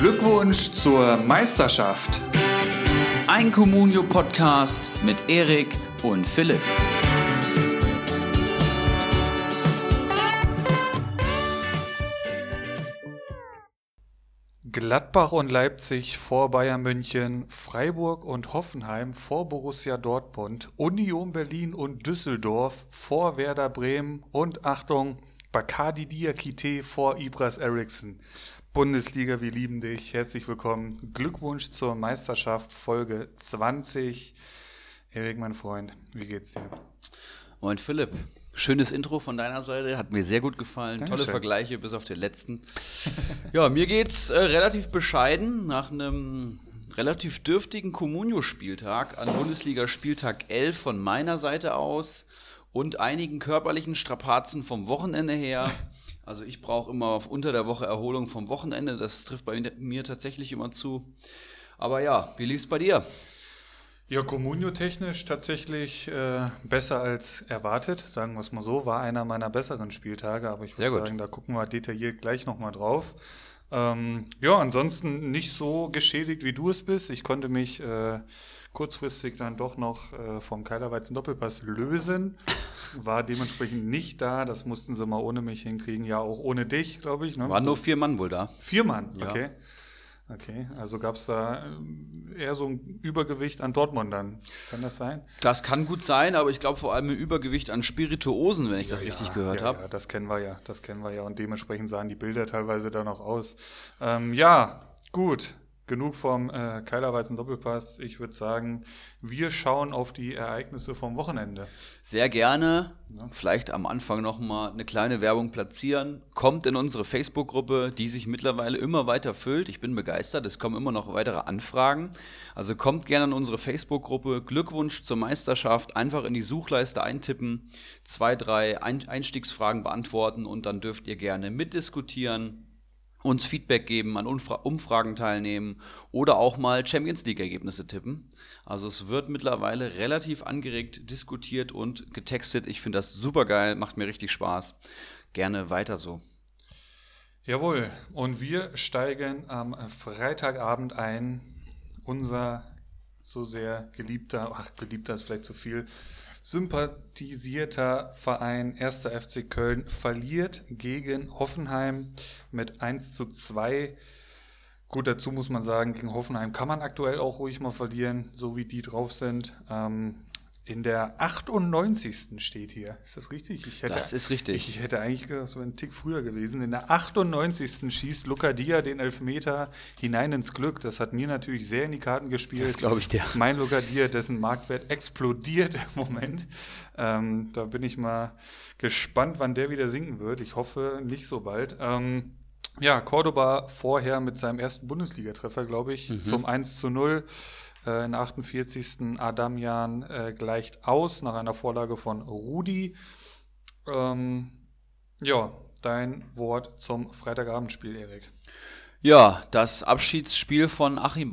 Glückwunsch zur Meisterschaft. Ein Communio-Podcast mit Erik und Philipp. Gladbach und Leipzig vor Bayern München, Freiburg und Hoffenheim vor Borussia Dortmund, Union Berlin und Düsseldorf vor Werder Bremen und Achtung, Bacardi Diakite vor Ibras Eriksson. Bundesliga, wir lieben dich. Herzlich willkommen. Glückwunsch zur Meisterschaft Folge 20. Erik, mein Freund, wie geht's dir? Moin Philipp. Schönes Intro von deiner Seite, hat mir sehr gut gefallen. Dankeschön. Tolle Vergleiche bis auf den letzten. ja, mir geht's äh, relativ bescheiden nach einem relativ dürftigen Communio-Spieltag an Bundesliga-Spieltag 11 von meiner Seite aus und einigen körperlichen Strapazen vom Wochenende her. Also ich brauche immer unter der Woche Erholung vom Wochenende. Das trifft bei mir tatsächlich immer zu. Aber ja, wie lief's bei dir? Ja, Communio-technisch tatsächlich äh, besser als erwartet, sagen wir es mal so. War einer meiner besseren Spieltage, aber ich würde sagen, da gucken wir detailliert gleich nochmal drauf. Ähm, ja, ansonsten nicht so geschädigt, wie du es bist. Ich konnte mich äh, kurzfristig dann doch noch äh, vom Keilerweizen Doppelpass lösen. War dementsprechend nicht da. Das mussten sie mal ohne mich hinkriegen. Ja, auch ohne dich, glaube ich. Ne? Waren nur vier Mann wohl da. Vier Mann, Ja. okay. Okay, also gab es da ähm, eher so ein Übergewicht an Dortmund dann. Kann das sein? Das kann gut sein, aber ich glaube vor allem ein Übergewicht an Spirituosen, wenn ich das richtig gehört ja, habe. Ja, das kennen wir ja, das kennen wir ja. Und dementsprechend sahen die Bilder teilweise dann auch aus. Ähm, ja, gut. Genug vom äh, Keilerweizen Doppelpass. Ich würde sagen, wir schauen auf die Ereignisse vom Wochenende. Sehr gerne. Vielleicht am Anfang nochmal eine kleine Werbung platzieren. Kommt in unsere Facebook-Gruppe, die sich mittlerweile immer weiter füllt. Ich bin begeistert. Es kommen immer noch weitere Anfragen. Also kommt gerne in unsere Facebook-Gruppe. Glückwunsch zur Meisterschaft. Einfach in die Suchleiste eintippen, zwei, drei Ein Einstiegsfragen beantworten und dann dürft ihr gerne mitdiskutieren. Uns Feedback geben, an Umfra Umfragen teilnehmen oder auch mal Champions League-Ergebnisse tippen. Also es wird mittlerweile relativ angeregt diskutiert und getextet. Ich finde das super geil, macht mir richtig Spaß. Gerne weiter so. Jawohl, und wir steigen am Freitagabend ein. Unser so sehr geliebter, ach, geliebter ist vielleicht zu viel, sympathisierter Verein 1. FC Köln verliert gegen Hoffenheim mit 1 zu 2. Gut, dazu muss man sagen, gegen Hoffenheim kann man aktuell auch ruhig mal verlieren, so wie die drauf sind. Ähm, in der 98. steht hier. Ist das richtig? Ich hätte, Das ist richtig. Ich, hätte eigentlich gedacht, das wäre ein Tick früher gewesen. In der 98. schießt Luca Dia den Elfmeter hinein ins Glück. Das hat mir natürlich sehr in die Karten gespielt. Das glaub ich dir. Mein Luca Dia, dessen Marktwert explodiert im Moment. Ähm, da bin ich mal gespannt, wann der wieder sinken wird. Ich hoffe nicht so bald. Ähm, ja, Cordoba vorher mit seinem ersten Bundesligatreffer, glaube ich, Mhm. zum 1 zu 0. Äh, in der 48. Adamian äh, gleicht aus nach einer Vorlage von Rudi. Ähm, ja, dein Wort zum Freitagabendspiel, Erik. Ja, das Abschiedsspiel von Achim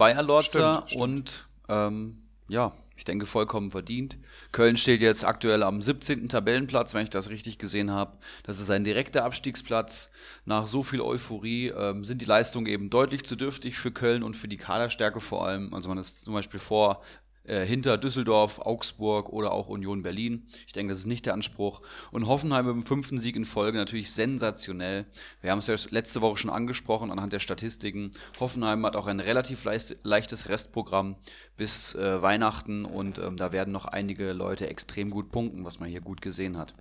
stimmt. und ähm, ja, ich denke vollkommen verdient. Köln steht jetzt aktuell am 17. Tabellenplatz, wenn ich das richtig gesehen habe. Das ist ein direkter Abstiegsplatz. Nach so viel Euphorie ähm, sind die Leistungen eben deutlich zu dürftig für Köln und für die Kaderstärke vor allem. Also man ist zum Beispiel vor äh, hinter Düsseldorf, Augsburg oder auch Union Berlin. Ich denke, das ist nicht der Anspruch. Und Hoffenheim mit dem fünften Sieg in Folge natürlich sensationell. Wir haben es ja letzte Woche schon angesprochen anhand der Statistiken. Hoffenheim hat auch ein relativ leichtes Restprogramm bis äh, Weihnachten und ähm, da werden noch einige Leute extrem gut punkten, was man hier gut gesehen hat.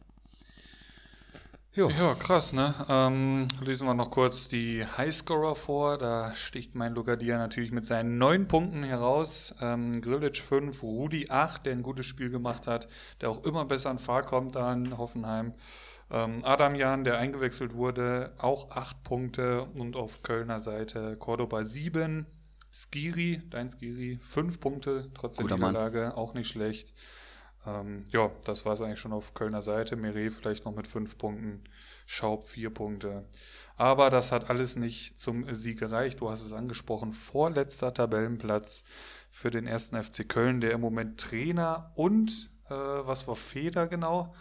Jo. Ja, krass, ne? Ähm, lesen wir noch kurz die Highscorer vor. Da sticht mein Lucadia natürlich mit seinen neun Punkten heraus. Ähm, Grilic 5, Rudi 8, der ein gutes Spiel gemacht hat, der auch immer besser in Fahrt kommt da in Hoffenheim. Ähm, Adam Jan, der eingewechselt wurde, auch 8 Punkte und auf Kölner Seite Cordoba 7. Skiri, dein Skiri, 5 Punkte, trotz der Guter. Niederlage, auch nicht schlecht. Ähm, ja, das war es eigentlich schon auf Kölner Seite. Meret vielleicht noch mit fünf Punkten, Schaub vier Punkte. Aber das hat alles nicht zum Sieg gereicht. Du hast es angesprochen. Vorletzter Tabellenplatz für den ersten FC Köln, der im Moment Trainer und äh, was war Feder genau?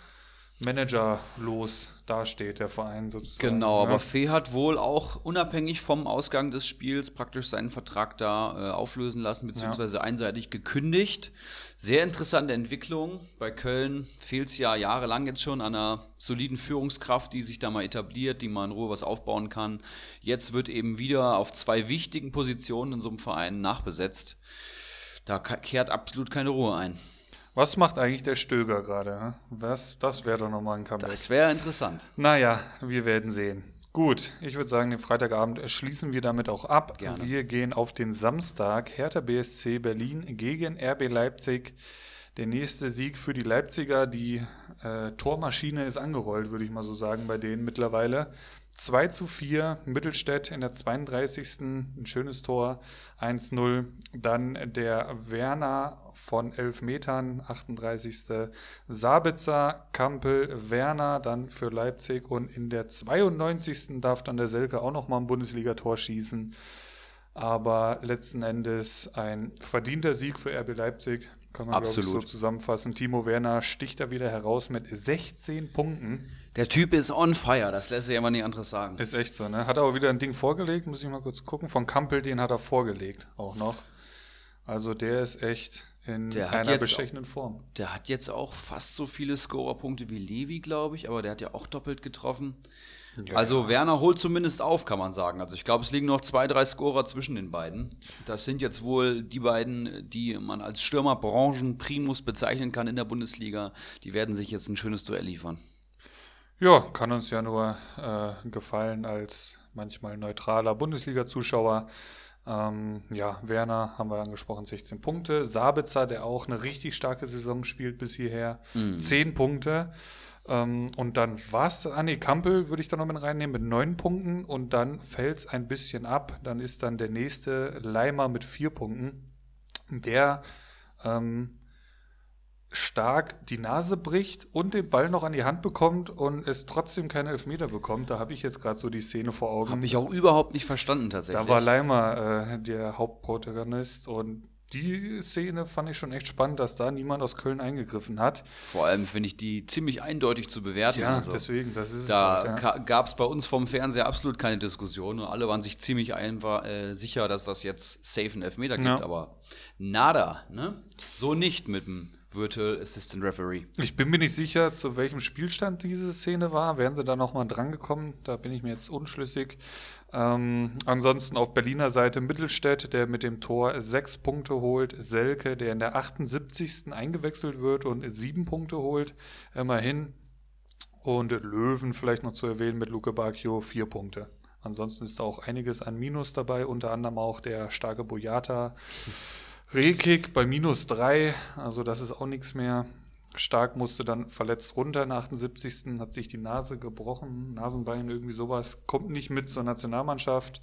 Managerlos dasteht, der Verein sozusagen. Genau, ne? aber Fee hat wohl auch unabhängig vom Ausgang des Spiels praktisch seinen Vertrag da äh, auflösen lassen, beziehungsweise ja. einseitig gekündigt. Sehr interessante Entwicklung. Bei Köln fehlt es ja jahrelang jetzt schon an einer soliden Führungskraft, die sich da mal etabliert, die mal in Ruhe was aufbauen kann. Jetzt wird eben wieder auf zwei wichtigen Positionen in so einem Verein nachbesetzt. Da kehrt absolut keine Ruhe ein. Was macht eigentlich der Stöger gerade? Was? Das wäre doch nochmal ein Comeback. Das wäre interessant. Naja, wir werden sehen. Gut, ich würde sagen, den Freitagabend schließen wir damit auch ab. Gerne. Wir gehen auf den Samstag. Hertha BSC Berlin gegen RB Leipzig. Der nächste Sieg für die Leipziger. Die äh, Tormaschine ist angerollt, würde ich mal so sagen, bei denen mittlerweile. 2 zu 4, Mittelstädt in der 32. Ein schönes Tor, 1-0. Dann der Werner von 11 Metern, 38. Sabitzer, Kampel, Werner dann für Leipzig und in der 92. darf dann der Selke auch nochmal ein Bundesligator schießen. Aber letzten Endes ein verdienter Sieg für RB Leipzig. Kann man Absolut. so zusammenfassen. Timo Werner sticht da wieder heraus mit 16 Punkten. Der Typ ist on fire, das lässt sich immer nicht anderes sagen. Ist echt so, ne? Hat er auch wieder ein Ding vorgelegt, muss ich mal kurz gucken. Von Kampel, den hat er vorgelegt, auch noch. Also der ist echt in einer bestechenden Form. Der hat jetzt auch fast so viele Scorerpunkte wie Levi, glaube ich, aber der hat ja auch doppelt getroffen. Ja, also Werner holt zumindest auf, kann man sagen. Also ich glaube, es liegen noch zwei, drei Scorer zwischen den beiden. Das sind jetzt wohl die beiden, die man als Stürmerbranchen-Primus bezeichnen kann in der Bundesliga. Die werden sich jetzt ein schönes Duell liefern. Ja, kann uns ja nur äh, gefallen als manchmal neutraler Bundesliga-Zuschauer. Ähm, ja, Werner haben wir angesprochen, 16 Punkte. Sabitzer, der auch eine richtig starke Saison spielt bis hierher, mhm. 10 Punkte. Ähm, und dann war es, ah nee, Kampel würde ich da noch mit reinnehmen mit neun Punkten und dann fällt es ein bisschen ab. Dann ist dann der nächste Leimer mit vier Punkten. Der ähm, stark die Nase bricht und den Ball noch an die Hand bekommt und es trotzdem keine Elfmeter bekommt. Da habe ich jetzt gerade so die Szene vor Augen. Habe ich auch überhaupt nicht verstanden tatsächlich. Da war Leimer äh, der Hauptprotagonist und die Szene fand ich schon echt spannend, dass da niemand aus Köln eingegriffen hat. Vor allem finde ich die ziemlich eindeutig zu bewerten. Ja, also, deswegen, das ist Da es halt, ja. gab es bei uns vom Fernseher absolut keine Diskussion und alle waren sich ziemlich einfach, äh, sicher, dass das jetzt safe einen Elfmeter gibt, ja. aber nada, ne? So nicht mit dem Virtual Assistant Referee. Ich bin mir nicht sicher, zu welchem Spielstand diese Szene war. Wären sie da nochmal drangekommen? Da bin ich mir jetzt unschlüssig. Ähm, ansonsten auf Berliner Seite Mittelstädt, der mit dem Tor sechs Punkte holt. Selke, der in der 78. eingewechselt wird und sieben Punkte holt. Immerhin. Und Löwen vielleicht noch zu erwähnen mit Luke Bacchio, vier Punkte. Ansonsten ist da auch einiges an Minus dabei, unter anderem auch der starke Boyata. Rehkick bei minus drei, also das ist auch nichts mehr. Stark musste dann verletzt runter der 78. hat sich die Nase gebrochen, Nasenbein, irgendwie sowas. Kommt nicht mit zur Nationalmannschaft.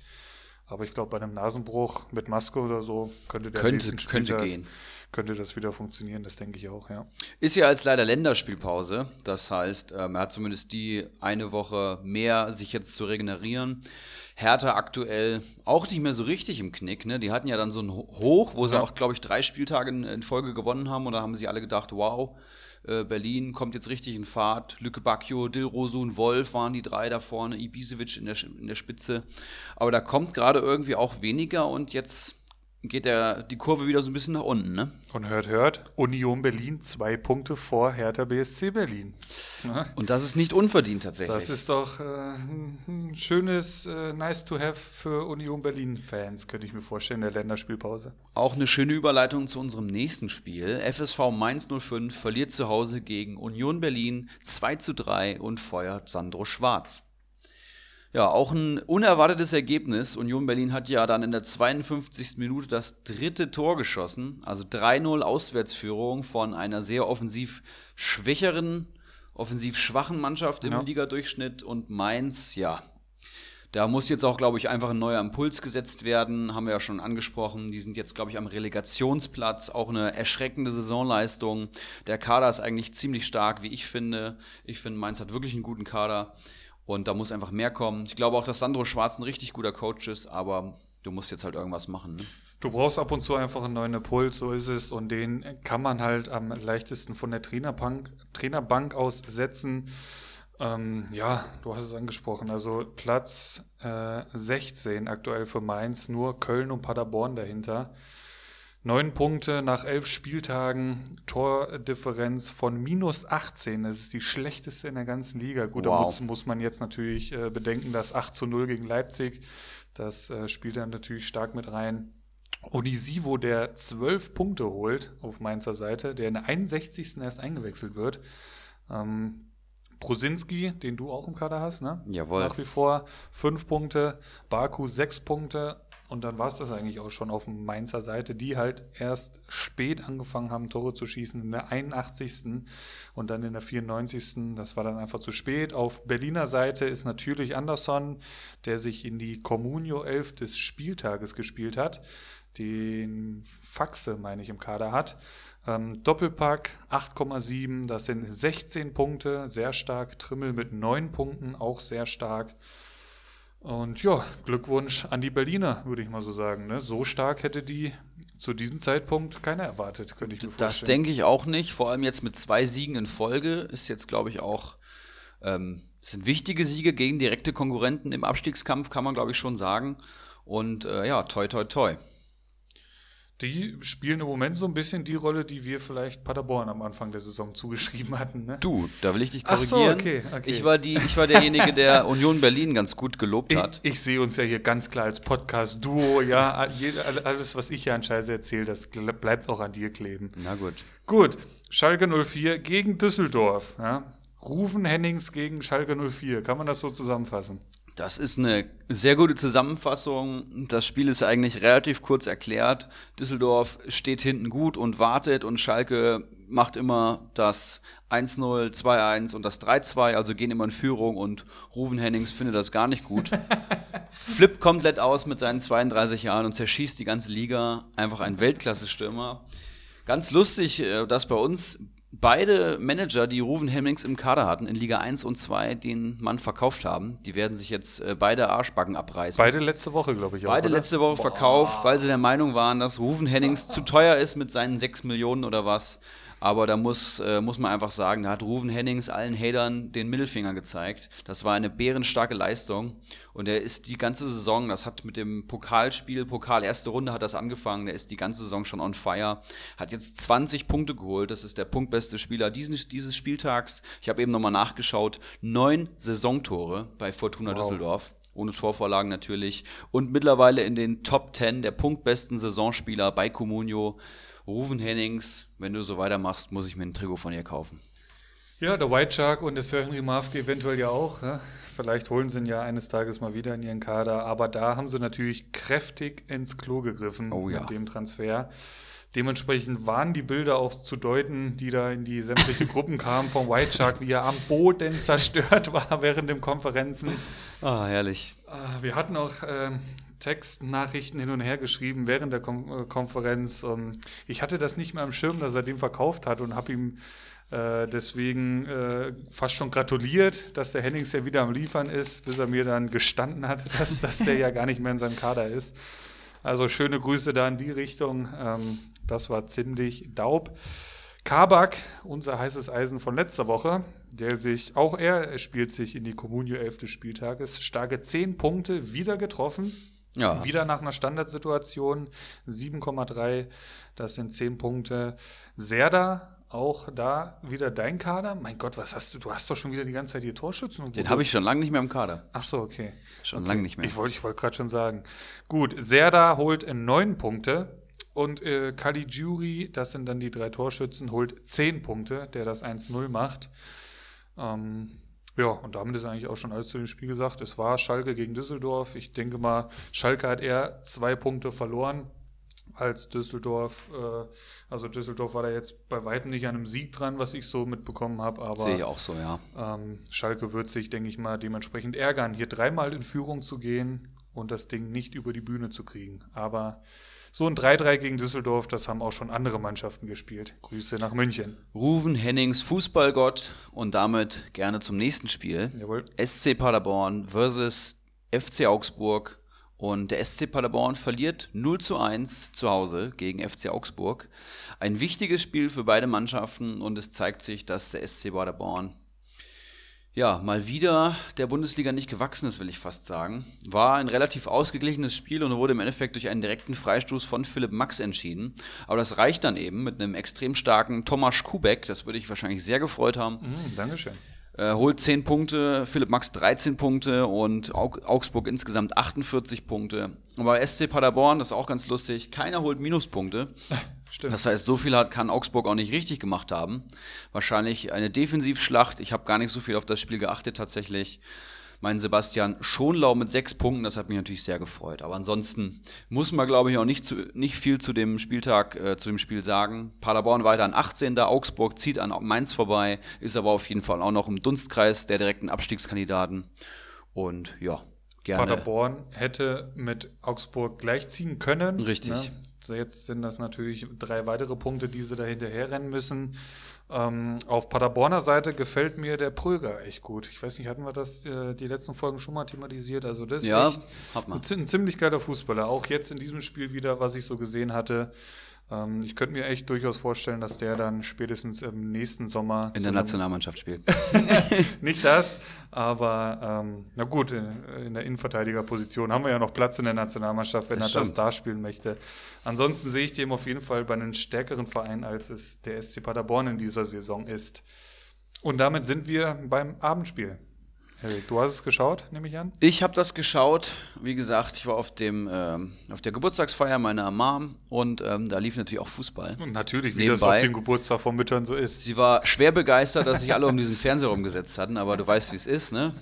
Aber ich glaube, bei einem Nasenbruch mit Maske oder so könnte der könnte, könnte gehen. Könnte das wieder funktionieren, das denke ich auch, ja. Ist ja als leider Länderspielpause. Das heißt, ähm, er hat zumindest die eine Woche mehr, sich jetzt zu regenerieren. Hertha aktuell auch nicht mehr so richtig im Knick. Ne? Die hatten ja dann so ein Hoch, wo sie ja. auch, glaube ich, drei Spieltage in, Folge gewonnen haben. Und da haben sie alle gedacht, wow, äh, Berlin kommt jetzt richtig in Fahrt. Lücke Bacchio, Dilrosun, Wolf waren die drei da vorne, Ibisevic in der, in der Spitze. Aber da kommt gerade irgendwie auch weniger und jetzt geht der, die Kurve wieder so ein bisschen nach unten. Ne? Und hört, hört, Union Berlin zwei Punkte vor Hertha BSC Berlin. Ja. Und das ist nicht unverdient tatsächlich. Das ist doch äh, ein schönes äh, Nice to have für Union Berlin-Fans, könnte ich mir vorstellen, der Länderspielpause. Auch eine schöne Überleitung zu unserem nächsten Spiel. FSV Mainz 05 verliert zu Hause gegen Union Berlin 2 zu 3 und feuert Sandro Schwarz. Ja, auch ein unerwartetes Ergebnis. Union Berlin hat ja dann in der 52. Minute das dritte Tor geschossen. Also 3-0 Auswärtsführung von einer sehr offensiv schwächeren, offensiv schwachen Mannschaft im ja. Ligadurchschnitt. Und Mainz, ja, da muss jetzt auch, glaube ich, einfach ein neuer Impuls gesetzt werden. Haben wir ja schon angesprochen. Die sind jetzt, glaube ich, am Relegationsplatz. Auch eine erschreckende Saisonleistung. Der Kader ist eigentlich ziemlich stark, wie ich finde. Ich finde, Mainz hat wirklich einen guten Kader. Und da muss einfach mehr kommen. Ich glaube auch, dass Sandro Schwarz ein richtig guter Coach ist, aber du musst jetzt halt irgendwas machen. Ne? Du brauchst ab und zu einfach einen neuen Impuls, so ist es. Und den kann man halt am leichtesten von der Trainerbank, Trainerbank aus setzen. Ähm, ja, du hast es angesprochen. Also Platz äh, 16 aktuell für Mainz, nur Köln und Paderborn dahinter. Neun Punkte nach elf Spieltagen, Tordifferenz von minus 18. Das ist die schlechteste in der ganzen Liga. Gut, wow. da muss, muss man jetzt natürlich äh, bedenken, dass 8 zu 0 gegen Leipzig, das äh, spielt dann natürlich stark mit rein. Onisivo, der zwölf Punkte holt auf Mainzer Seite, der in der 61. erst eingewechselt wird. Ähm, Prosinski, den du auch im Kader hast, ne? Jawohl. Nach wie vor fünf Punkte, Baku sechs Punkte und dann war es das eigentlich auch schon auf Mainzer Seite, die halt erst spät angefangen haben, Tore zu schießen, in der 81. und dann in der 94. Das war dann einfach zu spät. Auf Berliner Seite ist natürlich Anderson, der sich in die Comunio 11 des Spieltages gespielt hat, den Faxe, meine ich, im Kader hat. Ähm, Doppelpack 8,7, das sind 16 Punkte, sehr stark. Trimmel mit 9 Punkten, auch sehr stark. Und ja, Glückwunsch an die Berliner, würde ich mal so sagen. Ne? So stark hätte die zu diesem Zeitpunkt keiner erwartet, könnte ich mir vorstellen. Das denke ich auch nicht. Vor allem jetzt mit zwei Siegen in Folge ist jetzt, glaube ich, auch. Ähm, sind wichtige Siege gegen direkte Konkurrenten im Abstiegskampf, kann man, glaube ich, schon sagen. Und äh, ja, toi, toi, toi die spielen im Moment so ein bisschen die Rolle, die wir vielleicht Paderborn am Anfang der Saison zugeschrieben hatten. Ne? Du, da will ich dich korrigieren. Ach so, okay, okay. Ich, war die, ich war derjenige, der Union Berlin ganz gut gelobt hat. Ich, ich sehe uns ja hier ganz klar als Podcast-Duo. Ja, alles, was ich hier an Scheiße erzähle, das bleibt auch an dir kleben. Na gut. Gut, Schalke 04 gegen Düsseldorf. Ja? Rufen Hennings gegen Schalke 04. Kann man das so zusammenfassen? Das ist eine sehr gute Zusammenfassung. Das Spiel ist eigentlich relativ kurz erklärt. Düsseldorf steht hinten gut und wartet und Schalke macht immer das 1-0, 2-1 und das 3-2, also gehen immer in Führung und Ruven Hennings findet das gar nicht gut. Flippt komplett aus mit seinen 32 Jahren und zerschießt die ganze Liga. Einfach ein Weltklasse-Stürmer. Ganz lustig, äh, dass bei uns beide Manager, die Ruven Hemmings im Kader hatten, in Liga 1 und 2, den Mann verkauft haben. Die werden sich jetzt äh, beide Arschbacken abreißen. Beide letzte Woche, glaube ich. Auch, beide oder? letzte Woche Boah. verkauft, weil sie der Meinung waren, dass Ruven Hennings zu teuer ist mit seinen 6 Millionen oder was. Aber da muss, äh, muss man einfach sagen, da hat Ruven Hennings allen Hatern den Mittelfinger gezeigt. Das war eine bärenstarke Leistung. Und er ist die ganze Saison, das hat mit dem Pokalspiel, Pokal erste Runde hat das angefangen, der ist die ganze Saison schon on fire. Hat jetzt 20 Punkte geholt. Das ist der punktbeste Spieler diesen, dieses Spieltags. Ich habe eben nochmal nachgeschaut. Neun Saisontore bei Fortuna wow. Düsseldorf ohne Torvorlagen natürlich. Und mittlerweile in den Top 10 der punktbesten Saisonspieler bei Comunio. Rufen Hennings, wenn du so weitermachst, muss ich mir ein Trikot von ihr kaufen. Ja, der White Shark und der Sir Henry Mafke eventuell ja auch. Ja? Vielleicht holen sie ihn ja eines Tages mal wieder in ihren Kader. Aber da haben sie natürlich kräftig ins Klo gegriffen oh, ja. mit dem Transfer. Dementsprechend waren die Bilder auch zu deuten, die da in die sämtliche Gruppen kamen vom White Shark, wie er am Boden zerstört war während den Konferenzen. Ah, herrlich. Ah, wir hatten auch äh, Textnachrichten hin und her geschrieben während der Kon äh, Konferenz. Um, ich hatte das nicht mehr im Schirm, dass er den verkauft hat und habe ihm äh, deswegen äh, fast schon gratuliert, dass der Hennings ja wieder am Liefern ist, bis er mir dann gestanden hat, dass, dass der ja gar nicht mehr in seinem Kader ist. Also schöne Grüße da in die Richtung. Ähm, das war ziemlich daub. Kabak, unser heißes Eisen von letzter Woche, der sich, auch er spielt sich in die Kommunio 11 des Spieltages, starke 10 Punkte wieder getroffen. Ja. Wieder nach einer Standardsituation 7,3, das sind 10 Punkte. Serda, auch da wieder dein Kader. Mein Gott, was hast du? Du hast doch schon wieder die ganze Zeit hier Torschützen. Den habe ich schon lange nicht mehr im Kader. Ach so, okay. Schon okay. lange nicht mehr. Ich wollte ich wollt gerade schon sagen. Gut, Serda holt 9 Punkte. Und äh, Caligiuri, das sind dann die drei Torschützen, holt 10 Punkte, der das 1-0 macht. Ähm, ja, und damit ist eigentlich auch schon alles zu dem Spiel gesagt. Es war Schalke gegen Düsseldorf. Ich denke mal, Schalke hat eher zwei Punkte verloren als Düsseldorf. Äh, also Düsseldorf war da jetzt bei weitem nicht an einem Sieg dran, was ich so mitbekommen habe. Aber sehe ich auch so, ja. Ähm, Schalke wird sich, denke ich mal, dementsprechend ärgern, hier dreimal in Führung zu gehen und das Ding nicht über die Bühne zu kriegen. Aber so ein 3-3 gegen Düsseldorf, das haben auch schon andere Mannschaften gespielt. Grüße nach München. Ruven Hennings, Fußballgott und damit gerne zum nächsten Spiel. Jawohl. SC Paderborn versus FC Augsburg Und der SC Paderborn verliert 0 zu 1 zu Hause gegen FC Augsburg. Ein wichtiges Spiel für beide Mannschaften und es zeigt sich, dass der SC Paderborn ja, mal wieder der Bundesliga nicht gewachsen ist, will ich fast sagen. War ein relativ ausgeglichenes Spiel und wurde im Endeffekt durch einen direkten Freistoß von Philipp Max entschieden. Aber das reicht dann eben mit einem extrem starken Tomasz Kubek. Das würde ich wahrscheinlich sehr gefreut haben. Mm, Dankeschön. Äh, holt 10 Punkte, Philipp Max 13 Punkte und Augsburg insgesamt 48 Punkte. Aber SC Paderborn, das ist auch ganz lustig, keiner holt Minuspunkte. Stimmt. Das heißt, so viel hat, kann Augsburg auch nicht richtig gemacht haben. Wahrscheinlich eine Defensivschlacht. Ich habe gar nicht so viel auf das Spiel geachtet tatsächlich. Mein Sebastian Schonlau mit sechs Punkten, das hat mich natürlich sehr gefreut. Aber ansonsten muss man, glaube ich, auch nicht, zu, nicht viel zu dem Spieltag, äh, zu dem Spiel sagen. Paderborn weiter an 18. Augsburg zieht an Mainz vorbei, ist aber auf jeden Fall auch noch im Dunstkreis der direkten Abstiegskandidaten. Und ja, gerne. Paderborn hätte mit Augsburg gleichziehen können. Richtig. Ne? So jetzt sind das natürlich drei weitere Punkte, die sie da hinterher rennen müssen. Ähm, auf Paderborner Seite gefällt mir der Pröger echt gut. Ich weiß nicht, hatten wir das äh, die letzten Folgen schon mal thematisiert? Also das ja, ist echt ein, ein ziemlich geiler Fußballer. Auch jetzt in diesem Spiel wieder, was ich so gesehen hatte. Ähm, ich könnte mir echt durchaus vorstellen, dass der dann spätestens im nächsten Sommer. In der Nationalmannschaft spielt. Nicht das, aber ähm, na gut, in, in, der Innenverteidigerposition haben wir ja noch Platz in der Nationalmannschaft, wenn das er stimmt. das da spielen möchte. Ansonsten sehe ich dem auf jeden Fall bei einem stärkeren Verein, als es der SC Paderborn in dieser Saison ist. Und damit sind wir beim Abendspiel. Du hast es geschaut, nehme ich an? Ich habe das geschaut. Wie gesagt, ich war auf, dem, ähm, auf der Geburtstagsfeier meiner Mom und ähm, da lief natürlich auch Fußball. Und natürlich, wie Nebenbei. das auf dem Geburtstag von Müttern so ist. Sie war schwer begeistert, dass sich alle um diesen Fernseher rumgesetzt hatten, aber du weißt, wie es ist, ne?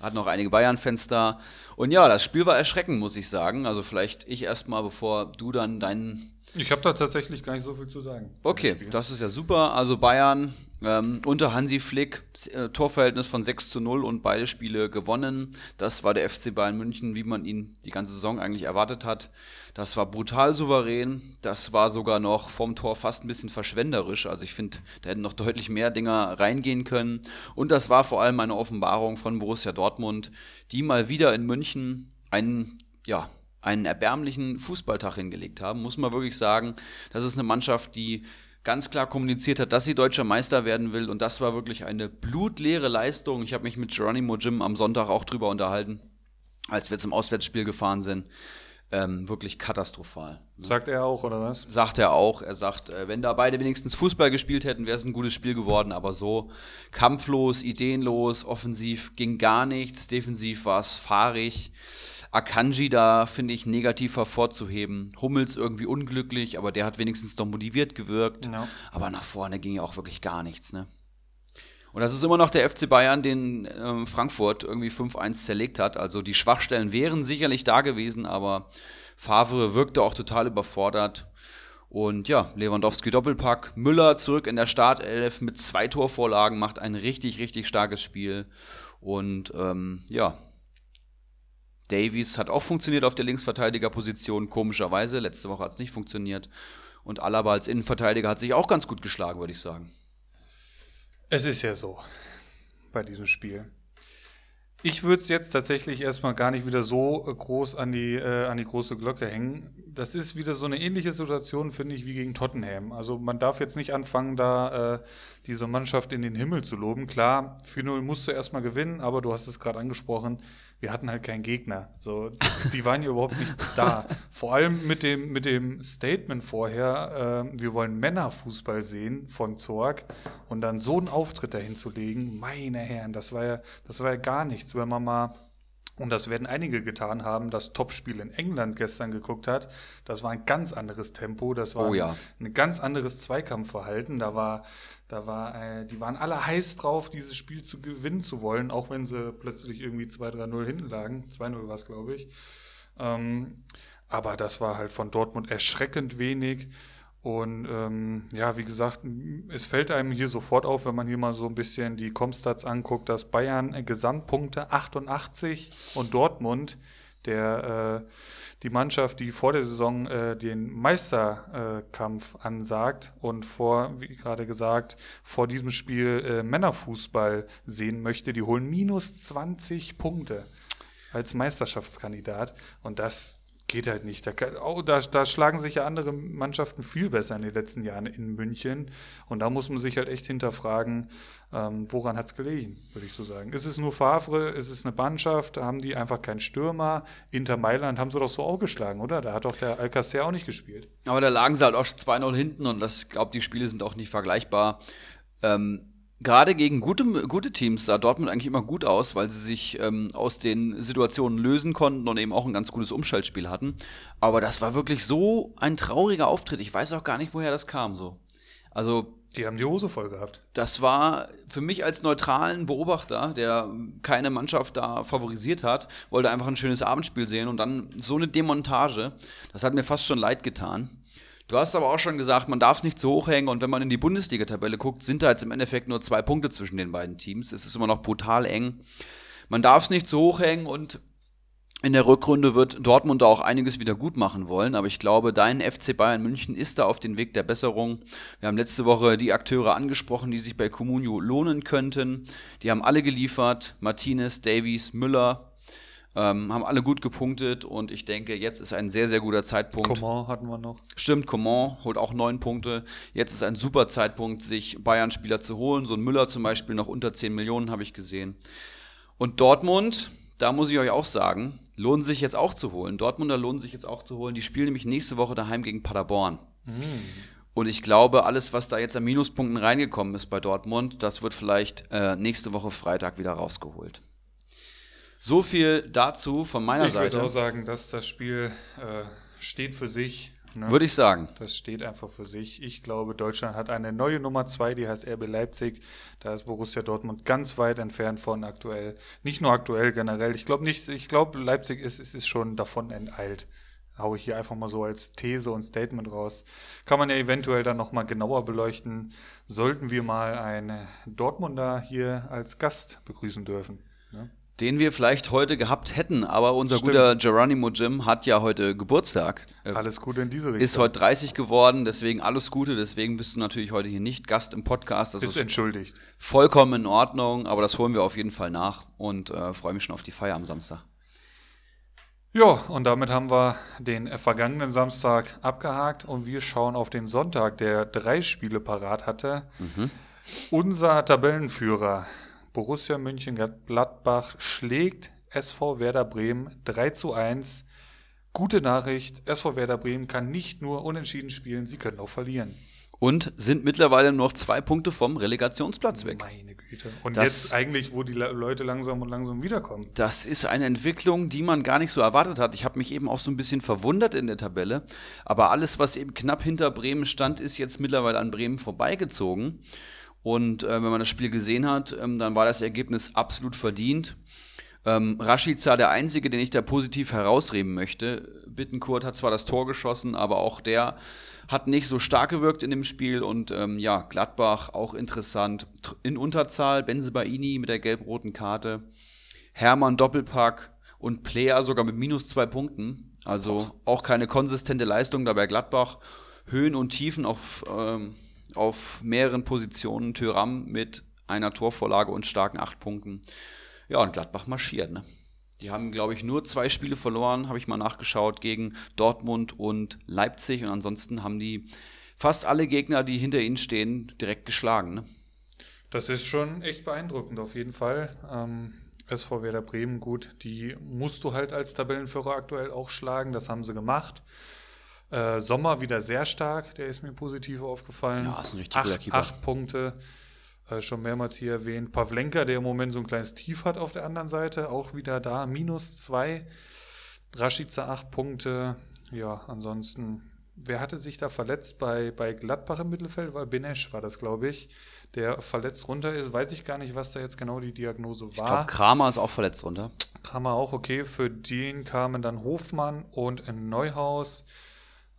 Hat noch einige Bayern-Fans da. Und ja, das Spiel war erschreckend, muss ich sagen. Also vielleicht ich erstmal, bevor du dann deinen ich habe da tatsächlich gar nicht so viel zu sagen. Okay, das ist ja super. Also Bayern ähm, unter Hansi Flick, äh, Torverhältnis von 6 zu 0 und beide Spiele gewonnen. Das war der FC Bayern München, wie man ihn die ganze Saison eigentlich erwartet hat. Das war brutal souverän. Das war sogar noch vom Tor fast ein bisschen verschwenderisch. Also ich finde, da hätten noch deutlich mehr Dinger reingehen können. Und das war vor allem eine Offenbarung von Borussia Dortmund, die mal wieder in München einen, ja, einen erbärmlichen Fußballtag hingelegt haben, muss man wirklich sagen. Das ist eine Mannschaft, die ganz klar kommuniziert hat, dass sie deutscher Meister werden will. Und das war wirklich eine blutleere Leistung. Ich habe mich mit Geronimo Jim am Sonntag auch drüber unterhalten, als wir zum Auswärtsspiel gefahren sind. Ähm, wirklich katastrophal. Sagt er auch, oder was? Sagt er auch. Er sagt, äh, wenn da beide wenigstens Fußball gespielt hätten, wäre es ein gutes Spiel geworden, aber so kampflos, ideenlos, offensiv ging gar nichts, defensiv war es fahrig. Akanji da, finde ich, negativ hervorzuheben. Hummels irgendwie unglücklich, aber der hat wenigstens noch motiviert gewirkt. No. Aber nach vorne ging ja auch wirklich gar nichts, ne? Und das ist immer noch der FC Bayern, den äh, Frankfurt irgendwie 5-1 zerlegt hat. Also die Schwachstellen wären sicherlich da gewesen, aber Favre wirkte auch total überfordert. Und ja, Lewandowski Doppelpack. Müller zurück in der Startelf mit zwei Torvorlagen, macht ein richtig, richtig starkes Spiel. Und ähm, ja, Davies hat auch funktioniert auf der Linksverteidigerposition, komischerweise. Letzte Woche hat es nicht funktioniert. Und Alaba als Innenverteidiger hat sich auch ganz gut geschlagen, würde ich sagen. Es ist ja so bei diesem Spiel. Ich würde es jetzt tatsächlich erstmal gar nicht wieder so groß an die, äh, an die große Glocke hängen. Das ist wieder so eine ähnliche Situation, finde ich, wie gegen Tottenham. Also man darf jetzt nicht anfangen, da äh, diese Mannschaft in den Himmel zu loben. Klar, 4-0 musst du erstmal gewinnen, aber du hast es gerade angesprochen, wir hatten halt keinen Gegner. So, die waren ja überhaupt nicht da. Vor allem mit dem, mit dem Statement vorher, äh, wir wollen Männerfußball sehen von Zorg und dann so einen Auftritt dahin zu legen, meine Herren, das war ja, das war ja gar nichts, wenn man mal und das werden einige getan haben, das Topspiel in England gestern geguckt hat. Das war ein ganz anderes Tempo, das war oh ja. ein ganz anderes Zweikampfverhalten. Da war, da war, äh, die waren alle heiß drauf, dieses Spiel zu gewinnen zu wollen, auch wenn sie plötzlich irgendwie 2-3-0 hinten lagen. 2-0 war es, glaube ich. Ähm, aber das war halt von Dortmund erschreckend wenig. Und ähm, ja, wie gesagt, es fällt einem hier sofort auf, wenn man hier mal so ein bisschen die Comstats anguckt, dass Bayern äh, Gesamtpunkte 88 und Dortmund, der äh, die Mannschaft, die vor der Saison äh, den Meisterkampf äh, ansagt und vor, wie gerade gesagt, vor diesem Spiel äh, Männerfußball sehen möchte, die holen minus 20 Punkte. als Meisterschaftskandidat. Und das geht halt nicht. Da, oh, da, da, schlagen sich ja andere Mannschaften viel besser in den letzten Jahren in München. Und da muss man sich halt echt hinterfragen, ähm, woran hat es gelegen, würde ich so sagen. Ist es nur Favre? Ist es eine Mannschaft? Haben die einfach keinen Stürmer? Inter Mailand haben sie doch so auch geschlagen, oder? Da hat doch der Alcacer auch nicht gespielt. Aber da lagen sie halt auch 2-0 hinten und das, glaube die Spiele sind auch nicht vergleichbar. Ähm, Gerade gegen gute, gute Teams sah Dortmund eigentlich immer gut aus, weil sie sich ähm, aus den Situationen lösen konnten und eben auch ein ganz gutes Umschaltspiel hatten. Aber das war wirklich so ein trauriger Auftritt. Ich weiß auch gar nicht, woher das kam so. Also. Die haben die Hose voll gehabt. Das war für mich als neutralen Beobachter, der keine Mannschaft da favorisiert hat, wollte einfach ein schönes Abendspiel sehen und dann so eine Demontage. Das hat mir fast schon leid getan. Du hast aber auch schon gesagt, man darf es nicht zu hoch hängen und wenn man in die Bundesliga-Tabelle guckt, sind da jetzt im Endeffekt nur zwei Punkte zwischen den beiden Teams. Es ist immer noch brutal eng. Man darf es nicht zu hoch hängen und in der Rückrunde wird Dortmund da auch einiges wieder gut machen wollen, aber ich glaube, dein FC Bayern München ist da auf dem Weg der Besserung. Wir haben letzte Woche die Akteure angesprochen, die sich bei Comunio lohnen könnten. Die haben alle geliefert. Martinez, Davies, Müller, ähm, haben alle gut gepunktet und ich denke, jetzt ist ein sehr, sehr guter Zeitpunkt. Coman hatten wir noch. Stimmt, Coman holt auch neun Punkte. Jetzt ist ein super Zeitpunkt, sich Bayern-Spieler zu holen. So ein Müller zum Beispiel noch unter 10 Millionen habe ich gesehen. Und Dortmund, da muss ich euch auch sagen, lohnen sich jetzt auch zu holen. Dortmunder lohnen sich jetzt auch zu holen. Die spielen nämlich nächste Woche daheim gegen Paderborn. Mm. Und ich glaube, alles, was da jetzt an Minuspunkten reingekommen ist bei Dortmund, das wird vielleicht äh, nächste Woche Freitag wieder rausgeholt. So viel dazu von meiner ich Seite. Ich würde auch sagen, dass das Spiel äh, steht für sich. Ne? Würde ich sagen. Das steht einfach für sich. Ich glaube, Deutschland hat eine neue Nummer zwei, die heißt RB Leipzig. Da ist Borussia Dortmund ganz weit entfernt von aktuell. Nicht nur aktuell, generell. Ich glaube nicht, ich glaube, Leipzig ist, ist, ist schon davon enteilt. Hau ich hier einfach mal so als These und Statement raus. Kann man ja eventuell dann nochmal genauer beleuchten. Sollten wir mal einen Dortmunder hier als Gast begrüßen dürfen. Den wir vielleicht heute gehabt hätten, aber unser Stimmt. guter Geronimo Jim hat ja heute Geburtstag. Alles Gute in diese Richtung. Ist heute 30 geworden, deswegen alles Gute, deswegen bist du natürlich heute hier nicht Gast im Podcast. Das ist, ist entschuldigt. Vollkommen in Ordnung, aber das holen wir auf jeden Fall nach und äh, freue mich schon auf die Feier am Samstag. Ja, und damit haben wir den vergangenen Samstag abgehakt und wir schauen auf den Sonntag, der drei Spiele parat hatte. Mhm. Unser Tabellenführer Borussia Mönchengladbach schlägt SV Werder Bremen 3 zu 1. Gute Nachricht, SV Werder Bremen kann nicht nur unentschieden spielen, sie können auch verlieren. Und sind mittlerweile noch zwei Punkte vom Relegationsplatz weg. Meine Güte. Und das, jetzt eigentlich, wo die Leute langsam und langsam wiederkommen. Das ist eine Entwicklung, die man gar nicht so erwartet hat. Ich habe mich eben auch so ein bisschen verwundert in der Tabelle. Aber alles, was eben knapp hinter Bremen stand, ist jetzt mittlerweile an Bremen vorbeigezogen. Und äh, wenn man das Spiel gesehen hat, ähm, dann war das Ergebnis absolut verdient. Ähm, Rashica der Einzige, den ich da positiv herausreden möchte. Bittenkurt hat zwar das Tor geschossen, aber auch der hat nicht so stark gewirkt in dem Spiel. Und ähm, ja, Gladbach auch interessant. In Unterzahl, Benzebaini mit der gelb-roten Karte. Hermann Doppelpack und Player sogar mit minus zwei Punkten. Also auch keine konsistente Leistung da bei Gladbach. Höhen und Tiefen auf ähm, auf mehreren Positionen. Tyram mit einer Torvorlage und starken acht Punkten. Ja, und Gladbach marschiert, ne? Die haben, glaube ich, nur zwei Spiele verloren, habe ich mal nachgeschaut, gegen Dortmund und Leipzig. Und ansonsten haben die fast alle Gegner, die hinter ihnen stehen, direkt geschlagen. Ne? Das ist schon echt beeindruckend, auf jeden Fall. Ähm, SV Werder Bremen, gut, die musst du halt als Tabellenführer aktuell auch schlagen. Das haben sie gemacht. Äh, Sommer wieder sehr stark, der ist mir positiv aufgefallen. Ja, ist ein richtig acht, Keeper. Acht Punkte, äh, schon mehrmals hier erwähnt. Pavlenka, der im Moment so ein kleines Tief hat auf der anderen Seite, auch wieder da, minus zwei. Rashica acht Punkte. Ja, ansonsten, wer hatte sich da verletzt bei, bei Gladbach im Mittelfeld? War Benesch, war das, glaube ich, der verletzt runter ist. Weiß ich gar nicht, was da jetzt genau die Diagnose war. Ich glaube, Kramer ist auch verletzt runter. Kramer auch, okay. Für den kamen dann Hofmann und Neuhaus.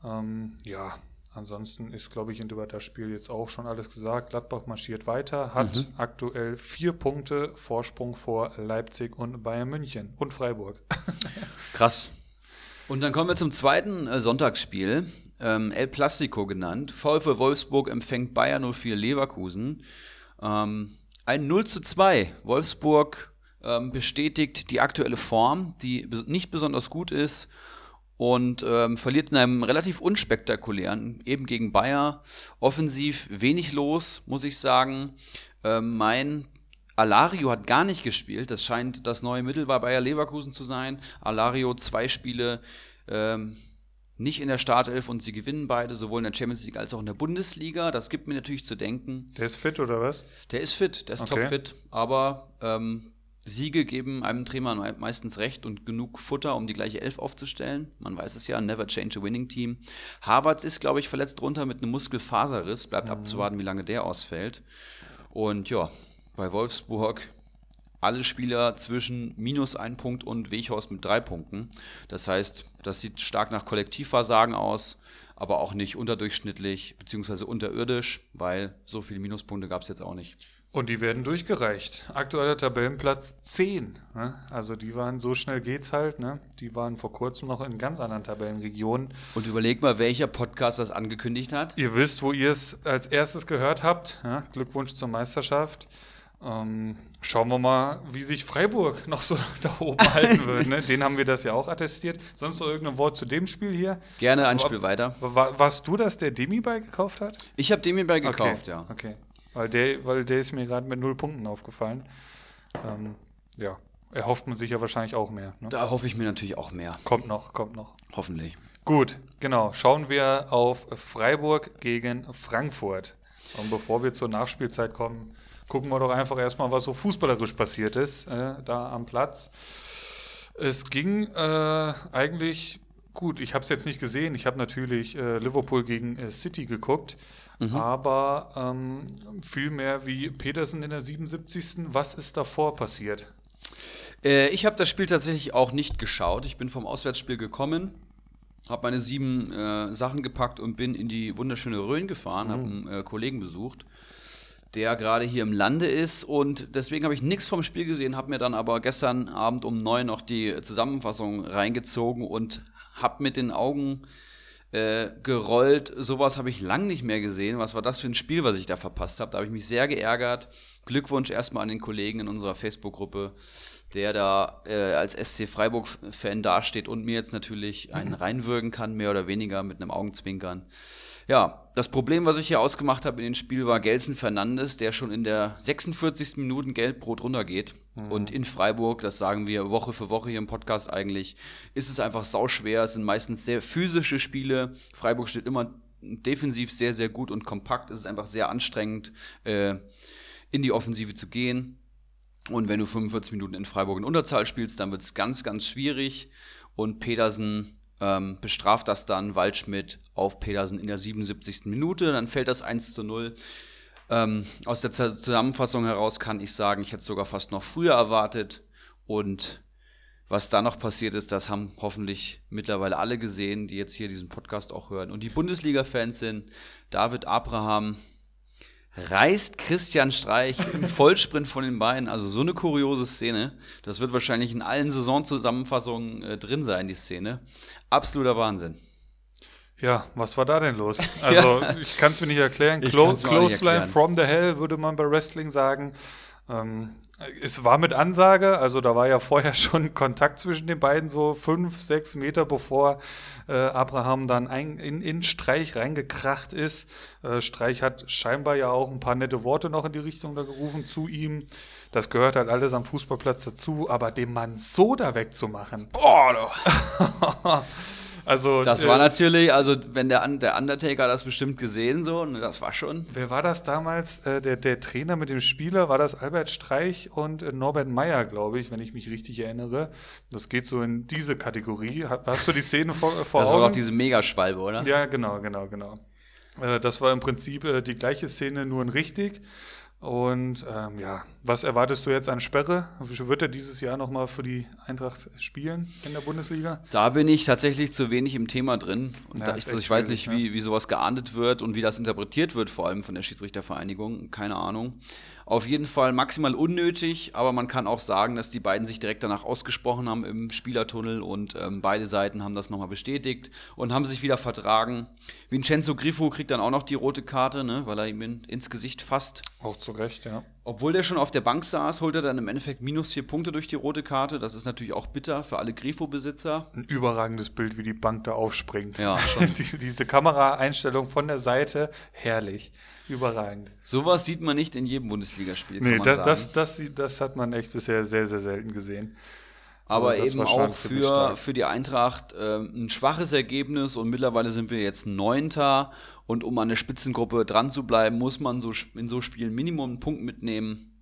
Ähm, ja, ansonsten ist, glaube ich, in über das Spiel jetzt auch schon alles gesagt. Gladbach marschiert weiter, hat mhm. aktuell vier Punkte Vorsprung vor Leipzig und Bayern München und Freiburg. Krass. Und dann kommen wir zum zweiten äh, Sonntagsspiel. Ähm, El Plastico genannt. VfL Wolfsburg empfängt Bayern 04 Leverkusen. Ähm, ein 0 zu 2. Wolfsburg ähm, bestätigt die aktuelle Form, die nicht besonders gut ist und ähm, verliert in einem relativ unspektakulären, eben gegen Bayer. Offensiv wenig los, muss ich sagen. Ähm, mein Alario hat gar nicht gespielt. Das scheint das neue Mittel bei Bayer Leverkusen zu sein. Alario zwei Spiele ähm, nicht in der Startelf und sie gewinnen beide, sowohl in der Champions League als auch in der Bundesliga. Das gibt mir natürlich zu denken. Der ist fit oder was? Der ist fit, der ist okay. topfit, aber ähm, Siege geben einem Trainer meistens recht und genug Futter, um die gleiche Elf aufzustellen. Man weiß es ja, never change a winning team. Harvards ist, glaube ich, verletzt drunter mit einem Muskelfaserriss. Bleibt mhm. abzuwarten, wie lange der ausfällt. Und ja, bei Wolfsburg alle Spieler zwischen minus ein Punkt und Weghorst mit drei Punkten. Das heißt, das sieht stark nach Kollektivversagen aus, aber auch nicht unterdurchschnittlich bzw. unterirdisch, weil so viele Minuspunkte gab es jetzt auch nicht. Und die werden durchgereicht. Aktueller Tabellenplatz 10. Ne? Also die waren, so schnell geht's halt, ne? Die waren vor kurzem noch in ganz anderen Tabellenregionen. Und überleg mal, welcher Podcast das angekündigt hat. Ihr wisst, wo ihr es als erstes gehört habt. Ja? Glückwunsch zur Meisterschaft. Ähm, schauen wir mal, wie sich Freiburg noch so da oben halten wird. Ne? Den haben wir das ja auch attestiert. Sonst noch irgendein Wort zu dem Spiel hier? Gerne ein Spiel weiter. War, warst du das, der Demi bei gekauft hat? Ich habe Demi bei gekauft, okay. ja. Okay. Weil der, weil der ist mir gerade mit null Punkten aufgefallen. Ähm, ja, erhofft man sich ja wahrscheinlich auch mehr. Ne? Da hoffe ich mir natürlich auch mehr. Kommt noch, kommt noch. Hoffentlich. Gut, genau. Schauen wir auf Freiburg gegen Frankfurt. Und bevor wir zur Nachspielzeit kommen, gucken wir doch einfach erstmal, was so fußballerisch passiert ist, äh, da am Platz. Es ging äh, eigentlich gut. Ich habe es jetzt nicht gesehen. Ich habe natürlich äh, Liverpool gegen äh, City geguckt, mhm. aber ähm, viel mehr wie Petersen in der 77. Was ist davor passiert? Äh, ich habe das Spiel tatsächlich auch nicht geschaut. Ich bin vom Auswärtsspiel gekommen habe meine sieben äh, Sachen gepackt und bin in die wunderschöne Rhön gefahren, mhm. habe einen äh, Kollegen besucht der gerade hier im Lande ist und deswegen habe ich nichts vom Spiel gesehen, habe mir dann aber gestern Abend um neun noch die Zusammenfassung reingezogen und habe mit den Augen äh, gerollt. Sowas habe ich lang nicht mehr gesehen. Was war das für ein Spiel, was ich da verpasst habe? Da habe ich mich sehr geärgert. Glückwunsch erstmal an den Kollegen in unserer Facebook-Gruppe, der da äh, als SC Freiburg-Fan dasteht und mir jetzt natürlich einen reinwürgen kann, mehr oder weniger mit einem Augenzwinkern. Ja, das Problem, was ich hier ausgemacht habe in dem Spiel, war Gelson Fernandes, der schon in der 46. Minute Geldbrot runtergeht. Mhm. Und in Freiburg, das sagen wir Woche für Woche hier im Podcast eigentlich, ist es einfach sauschwer. Es sind meistens sehr physische Spiele. Freiburg steht immer defensiv sehr, sehr gut und kompakt. Es ist einfach sehr anstrengend, äh, in die Offensive zu gehen. Und wenn du 45 Minuten in Freiburg in Unterzahl spielst, dann wird es ganz, ganz schwierig. Und Pedersen ähm, bestraft das dann Waldschmidt auf Pedersen in der 77. Minute. Dann fällt das 1 zu 0. Ähm, aus der Zusammenfassung heraus kann ich sagen, ich hätte es sogar fast noch früher erwartet. Und was da noch passiert ist, das haben hoffentlich mittlerweile alle gesehen, die jetzt hier diesen Podcast auch hören. Und die Bundesliga-Fans sind David Abraham, reißt Christian Streich im Vollsprint von den Beinen. Also so eine kuriose Szene. Das wird wahrscheinlich in allen Saisonzusammenfassungen äh, drin sein, die Szene. Absoluter Wahnsinn. Ja, was war da denn los? Also, ja. ich kann es mir nicht erklären. Clo Close Line from the Hell würde man bei Wrestling sagen. Ähm, es war mit Ansage, also da war ja vorher schon Kontakt zwischen den beiden, so fünf, sechs Meter bevor äh, Abraham dann ein, in, in Streich reingekracht ist. Äh, Streich hat scheinbar ja auch ein paar nette Worte noch in die Richtung da gerufen zu ihm. Das gehört halt alles am Fußballplatz dazu, aber den Mann so da wegzumachen. Boah, Also, das war äh, natürlich, also wenn der, der Undertaker das bestimmt gesehen, so, ne, das war schon. Wer war das damals? Äh, der, der Trainer mit dem Spieler, war das Albert Streich und äh, Norbert Meyer, glaube ich, wenn ich mich richtig erinnere. Das geht so in diese Kategorie. Hast du die Szene vor, vor das Augen? Das war doch diese Megaschwalbe, oder? Ja, genau, genau, genau. Äh, das war im Prinzip äh, die gleiche Szene, nur in richtig. Und ähm, ja, was erwartest du jetzt an Sperre? Wird er dieses Jahr nochmal für die Eintracht spielen in der Bundesliga? Da bin ich tatsächlich zu wenig im Thema drin. Und ja, ich, also ich weiß nicht, wie, wie sowas geahndet wird und wie das interpretiert wird, vor allem von der Schiedsrichtervereinigung. Keine Ahnung. Auf jeden Fall maximal unnötig, aber man kann auch sagen, dass die beiden sich direkt danach ausgesprochen haben im Spielertunnel und ähm, beide Seiten haben das nochmal bestätigt und haben sich wieder vertragen. Vincenzo Grifo kriegt dann auch noch die rote Karte, ne, weil er ihm in, ins Gesicht fasst. Auch zu Recht, ja. Obwohl der schon auf der Bank saß, holt er dann im Endeffekt minus vier Punkte durch die rote Karte. Das ist natürlich auch bitter für alle Grifo-Besitzer. Ein überragendes Bild, wie die Bank da aufspringt. Ja, schon. diese, Kameraeinstellung von der Seite, herrlich. Überragend. Sowas sieht man nicht in jedem Bundesligaspiel. Nee, das, das, das, das hat man echt bisher sehr, sehr selten gesehen. Aber Also eben auch für, für die Eintracht ähm, ein schwaches Ergebnis und mittlerweile sind wir jetzt Neunter. Und um an der Spitzengruppe dran zu bleiben, muss man so in so Spielen Minimum einen Punkt mitnehmen.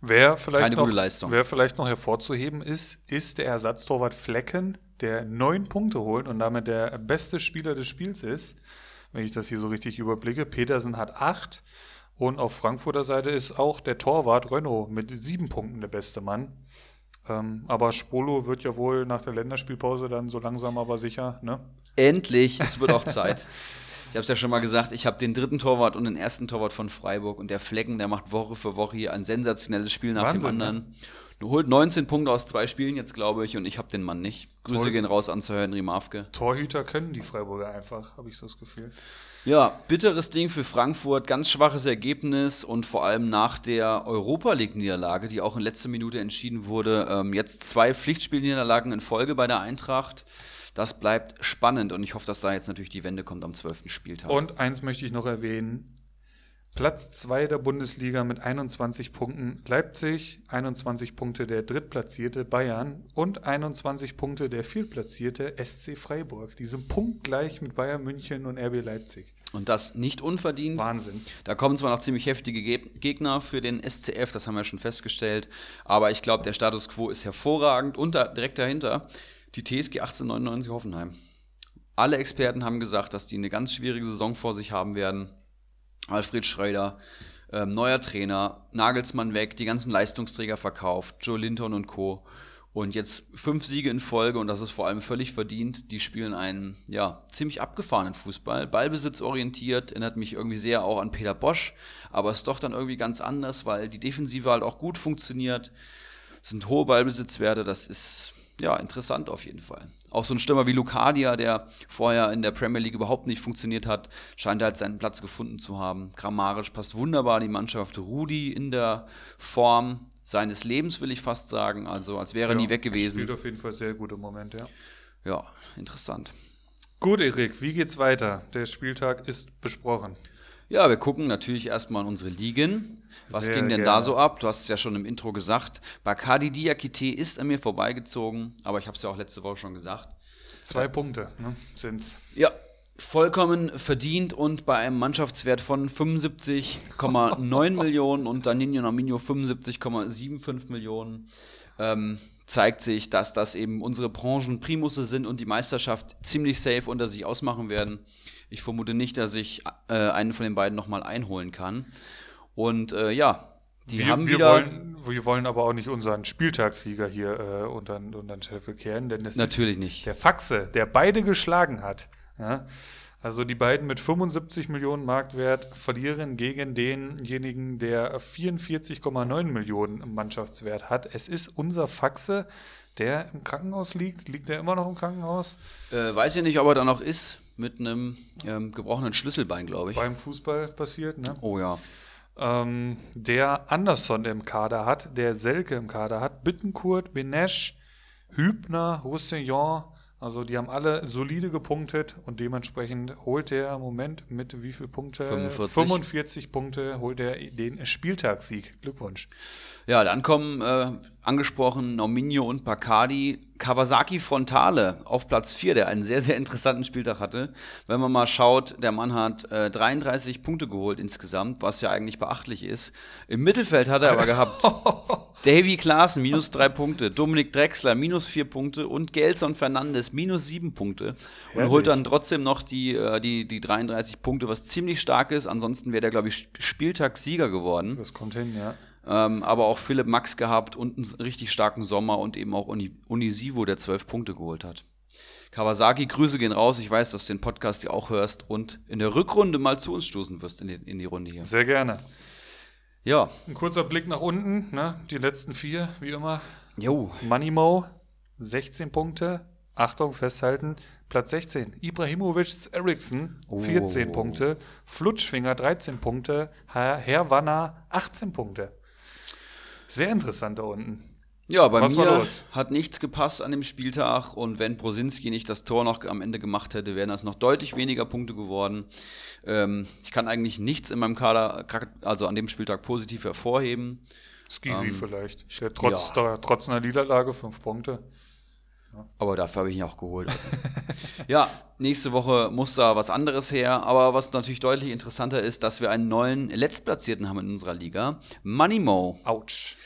Wer vielleicht, Keine noch, gute Leistung. wer vielleicht noch hervorzuheben ist, ist der Ersatztorwart Flecken, der neun Punkte holt und damit der beste Spieler des Spiels ist. Wenn ich das hier so richtig überblicke. Petersen hat acht. Und auf Frankfurter Seite ist auch der Torwart Renault mit sieben Punkten der beste Mann. Ähm, aber Spolo wird ja wohl nach der Länderspielpause dann so langsam aber sicher, ne? Endlich, es wird auch Zeit. Ich habe es ja schon mal gesagt, ich habe den dritten Torwart und den ersten Torwart von Freiburg und der Flecken, der macht Woche für Woche hier ein sensationelles Spiel nach Wahnsinn, dem anderen. Du holt 19 Punkte aus zwei Spielen jetzt, glaube ich, und ich habe den Mann nicht. Grüße Toll. gehen raus an Sir Henry Mafke. Torhüter können die Freiburger einfach, habe ich so das Gefühl. Ja, bitteres Ding für Frankfurt, ganz schwaches Ergebnis und vor allem nach der Europa League-Niederlage, die auch in letzter Minute entschieden wurde, ähm, jetzt zwei Pflichtspielniederlagen in Folge bei der Eintracht. Das bleibt spannend und ich hoffe, dass da jetzt natürlich die Wende kommt am 12. Spieltag. Und eins möchte ich noch erwähnen. Platz 2 der Bundesliga mit 21 Punkten Leipzig, 21 Punkte der drittplatzierte Bayern und 21 Punkte der viertplatzierte SC Freiburg. Die sind punktgleich mit Bayern München und RB Leipzig. Und das nicht unverdient. Wahnsinn. Da kommen zwar noch ziemlich heftige Geg- Gegner für den SCF, das haben wir schon festgestellt, aber ich glaube, der Status quo ist hervorragend und da, direkt dahinter die TSG 1899 Hoffenheim. Alle Experten haben gesagt, dass die eine ganz schwierige Saison vor sich haben werden. Alfred Schreuder, ähm, neuer Trainer, Nagelsmann weg, die ganzen Leistungsträger verkauft, Joe Linton und Co. Und jetzt fünf Siege in Folge und das ist vor allem völlig verdient. Die spielen einen, ja, ziemlich abgefahrenen Fußball. Ballbesitzorientiert, erinnert mich irgendwie sehr auch an Peter Bosch, aber ist doch dann irgendwie ganz anders, weil die Defensive halt auch gut funktioniert. Es sind hohe Ballbesitzwerte, das ist ja interessant auf jeden Fall. Auch so ein Stürmer wie Lucadia, der vorher in der Premier League überhaupt nicht funktioniert hat, scheint halt seinen Platz gefunden zu haben. Grammarisch passt wunderbar die Mannschaft. Rudi in der Form seines Lebens, will ich fast sagen. Also als wäre er nie weg gewesen. Spielt auf jeden Fall sehr gute Momente, ja. Ja, interessant. Gut, Erik, wie geht's weiter? Der Spieltag ist besprochen. Ja, wir gucken natürlich erstmal in unsere Ligen. Was Sehr ging denn gerne. da so ab? Du hast es ja schon im Intro gesagt. Bacardi Diakite ist an mir vorbeigezogen, aber ich habe es ja auch letzte Woche schon gesagt. Zwei Punkte ne, sind's. Ja, vollkommen verdient und bei einem Mannschaftswert von 75,9 Millionen und Danilo Nominio 75,75 Millionen ähm, zeigt sich, dass das eben unsere Branchenprimusse sind und die Meisterschaft ziemlich safe unter sich ausmachen werden. Ich vermute nicht, dass ich äh, einen von den beiden nochmal einholen kann. Und äh, ja, die wir, haben wir, wieder... wollen, wir wollen aber auch nicht unseren Spieltagssieger hier äh, unter, unter den Scheffel kehren, denn das Natürlich ist nicht. der Faxe, der beide geschlagen hat. Ja? Also die beiden mit 75 Millionen Marktwert verlieren gegen denjenigen, der 44,9 Millionen Mannschaftswert hat. Es ist unser Faxe, der im Krankenhaus liegt. Liegt er immer noch im Krankenhaus? Äh, weiß ich nicht, ob er da noch ist, mit einem ähm, gebrochenen Schlüsselbein, glaube ich. Beim Fußball passiert, ne? Oh ja. Ähm, der Anderson im Kader hat, der Selke im Kader hat, Bittenkurt, Benesch, Hübner, Roussillon, also die haben alle solide gepunktet und dementsprechend holt er im Moment mit wie viel Punkte? 45. 45 Punkte holt er den Spieltagssieg. Glückwunsch. Ja, dann kommen äh, angesprochen Nominio und Bacardi. Kawasaki Frontale auf Platz 4, der einen sehr, sehr interessanten Spieltag hatte. Wenn man mal schaut, der Mann hat äh, 33 Punkte geholt insgesamt, was ja eigentlich beachtlich ist. Im Mittelfeld hat er aber gehabt Davy Klaassen minus drei Punkte, Dominik Drexler minus vier Punkte und Gelson Fernandes minus sieben Punkte. Und Herrlich. holt dann trotzdem noch die, äh, die, die 33 Punkte, was ziemlich stark ist. Ansonsten wäre der, glaube ich, Spieltagssieger geworden. Das kommt hin, ja. Ähm, aber auch Philipp Max gehabt und einen richtig starken Sommer und eben auch Uni Unisivo, der zwölf Punkte geholt hat. Kawasaki, Grüße gehen raus. Ich weiß, dass du den Podcast ja auch hörst und in der Rückrunde mal zu uns stoßen wirst in die, in die Runde hier. Sehr gerne. Ja, Ein kurzer Blick nach unten, ne? die letzten vier, wie immer. jo, Moneymo, 16 Punkte. Achtung, festhalten. Platz 16. Ibrahimovic Eriksson, 14 Oh. Punkte. Flutschfinger, 13 Punkte. Herr, Herr Wanner, 18 Punkte. Sehr interessant da unten. Ja, bei Was mir hat nichts gepasst an dem Spieltag und wenn Brosinski nicht das Tor noch am Ende gemacht hätte, wären das noch deutlich weniger Punkte geworden. Ähm, ich kann eigentlich nichts in meinem Kader, also an dem Spieltag positiv hervorheben. Skiri vielleicht. Der trotz, ja. der, trotz einer Niederlage fünf Punkte. Aber dafür habe ich ihn auch geholt. Also. ja, nächste Woche muss da was anderes her. Aber was natürlich deutlich interessanter ist, dass wir einen neuen Letztplatzierten haben in unserer Liga. Moneymo. Autsch.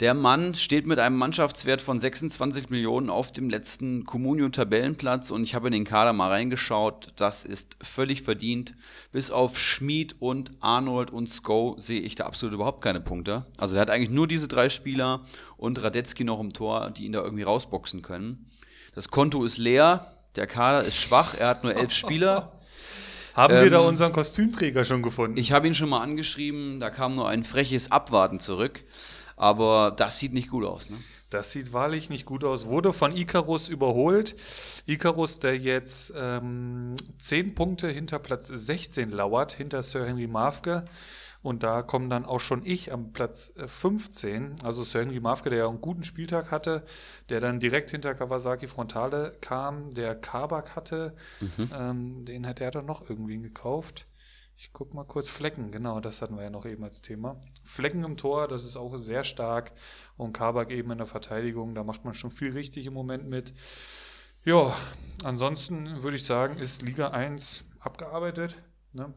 Der Mann steht mit einem Mannschaftswert von 26 Millionen auf dem letzten Communio-Tabellenplatz und ich habe in den Kader mal reingeschaut. Das ist völlig verdient. Bis auf Schmid und Arnold und Sko sehe ich da absolut überhaupt keine Punkte. Also er hat eigentlich nur diese drei Spieler und Radetzky noch im Tor, die ihn da irgendwie rausboxen können. Das Konto ist leer, der Kader ist schwach, er hat nur elf Spieler. Haben wir da Ähm, unseren Kostümträger schon gefunden? Ich habe ihn schon mal angeschrieben, da kam nur ein freches Abwarten zurück. Aber das sieht nicht gut aus, ne? Das sieht wahrlich nicht gut aus. Wurde von Icarus überholt. Icarus, der jetzt ähm, 10 Punkte hinter Platz 16 lauert, hinter Sir Henry Mafke. Und da kommen dann auch schon ich am Platz äh, 15. Also Sir Henry Mafke, der ja einen guten Spieltag hatte, der dann direkt hinter Kawasaki Frontale kam, der Kabak hatte. Ähm, den hat er dann noch irgendwie gekauft. Ich guck mal kurz Flecken, genau, das hatten wir ja noch eben als Thema. Flecken im Tor, das ist auch sehr stark. Und Kabak eben in der Verteidigung, da macht man schon viel richtig im Moment mit. Ja, ansonsten würde ich sagen, ist Liga 1 abgearbeitet. Ne?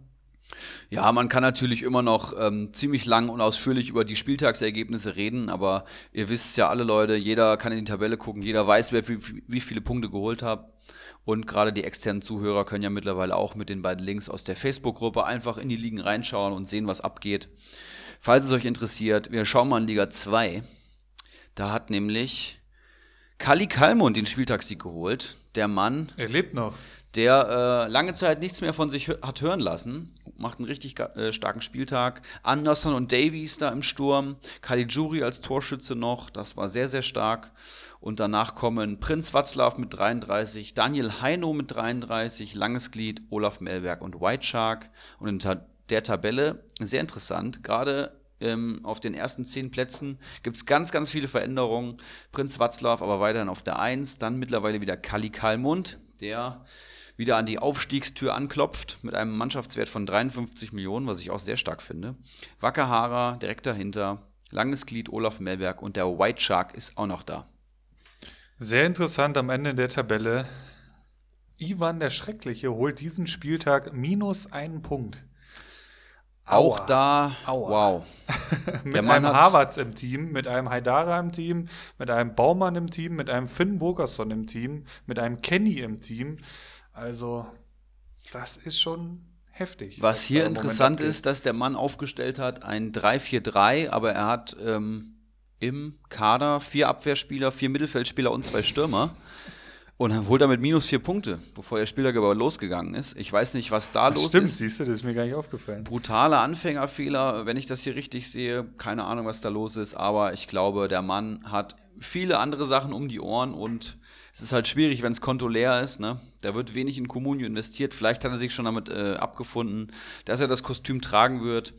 Ja, man kann natürlich immer noch ähm, ziemlich lang und ausführlich über die Spieltagsergebnisse reden, aber ihr wisst ja alle Leute, jeder kann in die Tabelle gucken, jeder weiß, wer wie, wie viele Punkte geholt hat. Und gerade die externen Zuhörer können ja mittlerweile auch mit den beiden Links aus der Facebook-Gruppe einfach in die Ligen reinschauen und sehen, was abgeht. Falls es euch interessiert, wir schauen mal in Liga 2. Da hat nämlich Kali Kalmund den Spieltagssieg geholt. Der Mann, Er lebt noch. Der äh, lange Zeit nichts mehr von sich hat hören lassen. Macht einen richtig äh, starken Spieltag. Anderson und Davies da im Sturm. Caligiuri als Torschütze noch. Das war sehr, sehr stark. Und danach kommen Prinz Watzlaw mit 33, Daniel Heino mit 33, Langes Glied, Olaf Melberg und White Shark. Und in ta der Tabelle, sehr interessant, gerade ähm, auf den ersten zehn Plätzen gibt es ganz, ganz viele Veränderungen. Prinz Watzlaw aber weiterhin auf der 1, dann mittlerweile wieder Kali Kalmund, der wieder an die Aufstiegstür anklopft mit einem Mannschaftswert von 53 Millionen, was ich auch sehr stark finde. Wackerhara direkt dahinter, Langes Glied Olaf Melberg und der White Shark ist auch noch da. Sehr interessant am Ende der Tabelle. Ivan der Schreckliche holt diesen Spieltag minus einen Punkt. Auch Aua. da, Aua. wow. mit Der Mann einem Harvards im Team, mit einem Haidara im Team, mit einem Baumann im Team, mit einem Finn Burgerson im Team, mit einem Kenny im Team. Also, das ist schon heftig. Was hier interessant ist, dass der Mann aufgestellt hat ein 3-4-3, aber er hat ähm, im Kader vier Abwehrspieler, vier Mittelfeldspieler und zwei Stürmer. Und dann holt er mit minus vier Punkte, bevor der Spieltag aber losgegangen ist. Ich weiß nicht, was da los Stimmt, ist. siehst du, das ist mir gar nicht aufgefallen. Brutale Anfängerfehler, wenn ich das hier richtig sehe. Keine Ahnung, was da los ist, aber ich glaube, der Mann hat viele andere Sachen um die Ohren und es ist halt schwierig, wenn das Konto leer ist. Ne? Da wird wenig in Communio investiert. Vielleicht hat er sich schon damit äh, abgefunden, dass er das Kostüm tragen wird.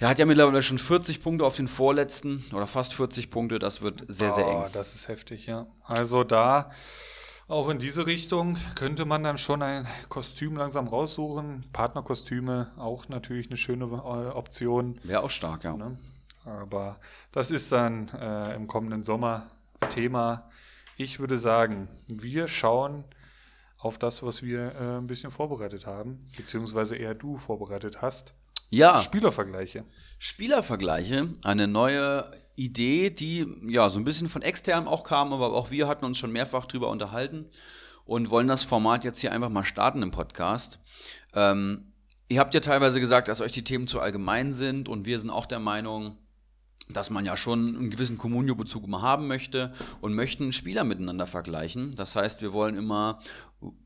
Der hat ja mittlerweile schon 40 Punkte auf den vorletzten oder fast 40 Punkte. Das wird sehr, sehr eng. Oh, das ist heftig, ja. Also da auch in diese Richtung könnte man dann schon ein Kostüm langsam raussuchen. Partnerkostüme auch natürlich eine schöne äh, Option. Wäre auch stark, ja. Ne? Aber das ist dann äh, im kommenden Sommer Thema. Ich würde sagen, wir schauen auf das, was wir äh, ein bisschen vorbereitet haben, beziehungsweise eher du vorbereitet hast. Ja, Spielervergleiche. Spielervergleiche, eine neue Idee, die ja so ein bisschen von extern auch kam, aber auch wir hatten uns schon mehrfach drüber unterhalten und wollen das Format jetzt hier einfach mal starten im Podcast. Ähm, ihr habt ja teilweise gesagt, dass euch die Themen zu allgemein sind und wir sind auch der Meinung, dass man ja schon einen gewissen Communio-Bezug immer haben möchte und möchten Spieler miteinander vergleichen. Das heißt, wir wollen immer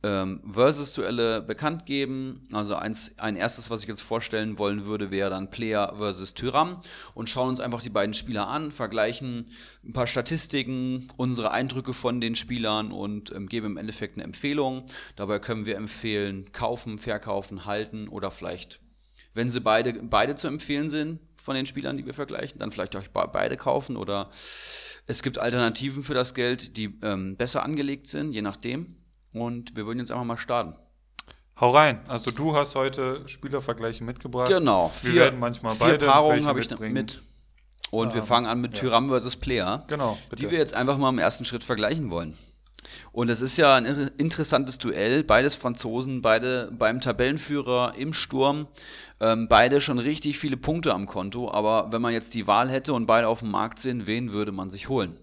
ähm, Versus-Duelle bekannt geben. Also eins, ein erstes, was ich jetzt vorstellen wollen würde, wäre dann Player versus Tyram und schauen uns einfach die beiden Spieler an, vergleichen ein paar Statistiken, unsere Eindrücke von den Spielern und ähm, geben im Endeffekt eine Empfehlung. Dabei können wir empfehlen, kaufen, verkaufen, halten oder vielleicht wenn sie beide, beide zu empfehlen sind von den Spielern, die wir vergleichen, dann vielleicht euch beide kaufen oder es gibt Alternativen für das Geld, die ähm, besser angelegt sind, je nachdem. Und wir würden jetzt einfach mal starten. Hau rein. Also du hast heute Spielervergleiche mitgebracht. Genau. Wir vier, werden manchmal vier beide Paarungen habe ich mit. Und ähm, wir fangen an mit ja. Tyram versus Player. Genau. Bitte. Die wir jetzt einfach mal im ersten Schritt vergleichen wollen. Und es ist ja ein interessantes Duell. Beides Franzosen, beide beim Tabellenführer im Sturm. Ähm, beide schon richtig viele Punkte am Konto. Aber wenn man jetzt die Wahl hätte und beide auf dem Markt sind, wen würde man sich holen?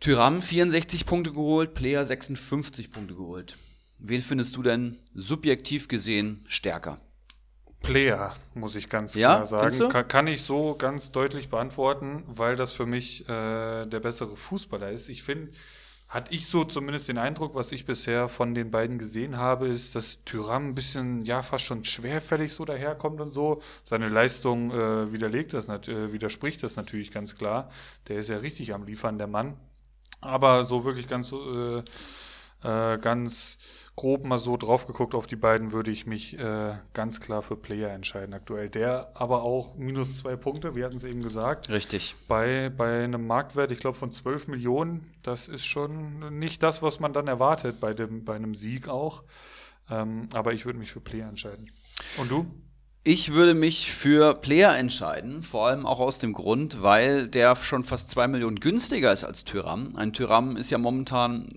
Tyram 64 Punkte geholt, Player 56 Punkte geholt. Wen findest du denn subjektiv gesehen stärker? Player, muss ich ganz ja, klar sagen. Kann, kann, ich so ganz deutlich beantworten, weil das für mich äh, der bessere Fußballer ist. Ich finde, hatte ich so zumindest den Eindruck, was ich bisher von den beiden gesehen habe, ist, dass Tyram ein bisschen, ja, fast schon schwerfällig so daherkommt und so. Seine Leistung äh, widerlegt das, äh, widerspricht das natürlich ganz klar. Der ist ja richtig am Liefern, der Mann. Aber so wirklich ganz, äh, äh, ganz grob mal so drauf geguckt auf die beiden, würde ich mich äh, ganz klar für Player entscheiden aktuell. Der aber auch minus zwei Punkte, wir hatten es eben gesagt. Richtig. Bei, bei einem Marktwert, ich glaube, von 12 Millionen, das ist schon nicht das, was man dann erwartet bei, dem, bei einem Sieg auch. Ähm, aber ich würde mich für Player entscheiden. Und du? Ich würde mich für Player entscheiden, vor allem auch aus dem Grund, weil der schon fast zwei Millionen günstiger ist als Tyram. Ein Tyram ist ja momentan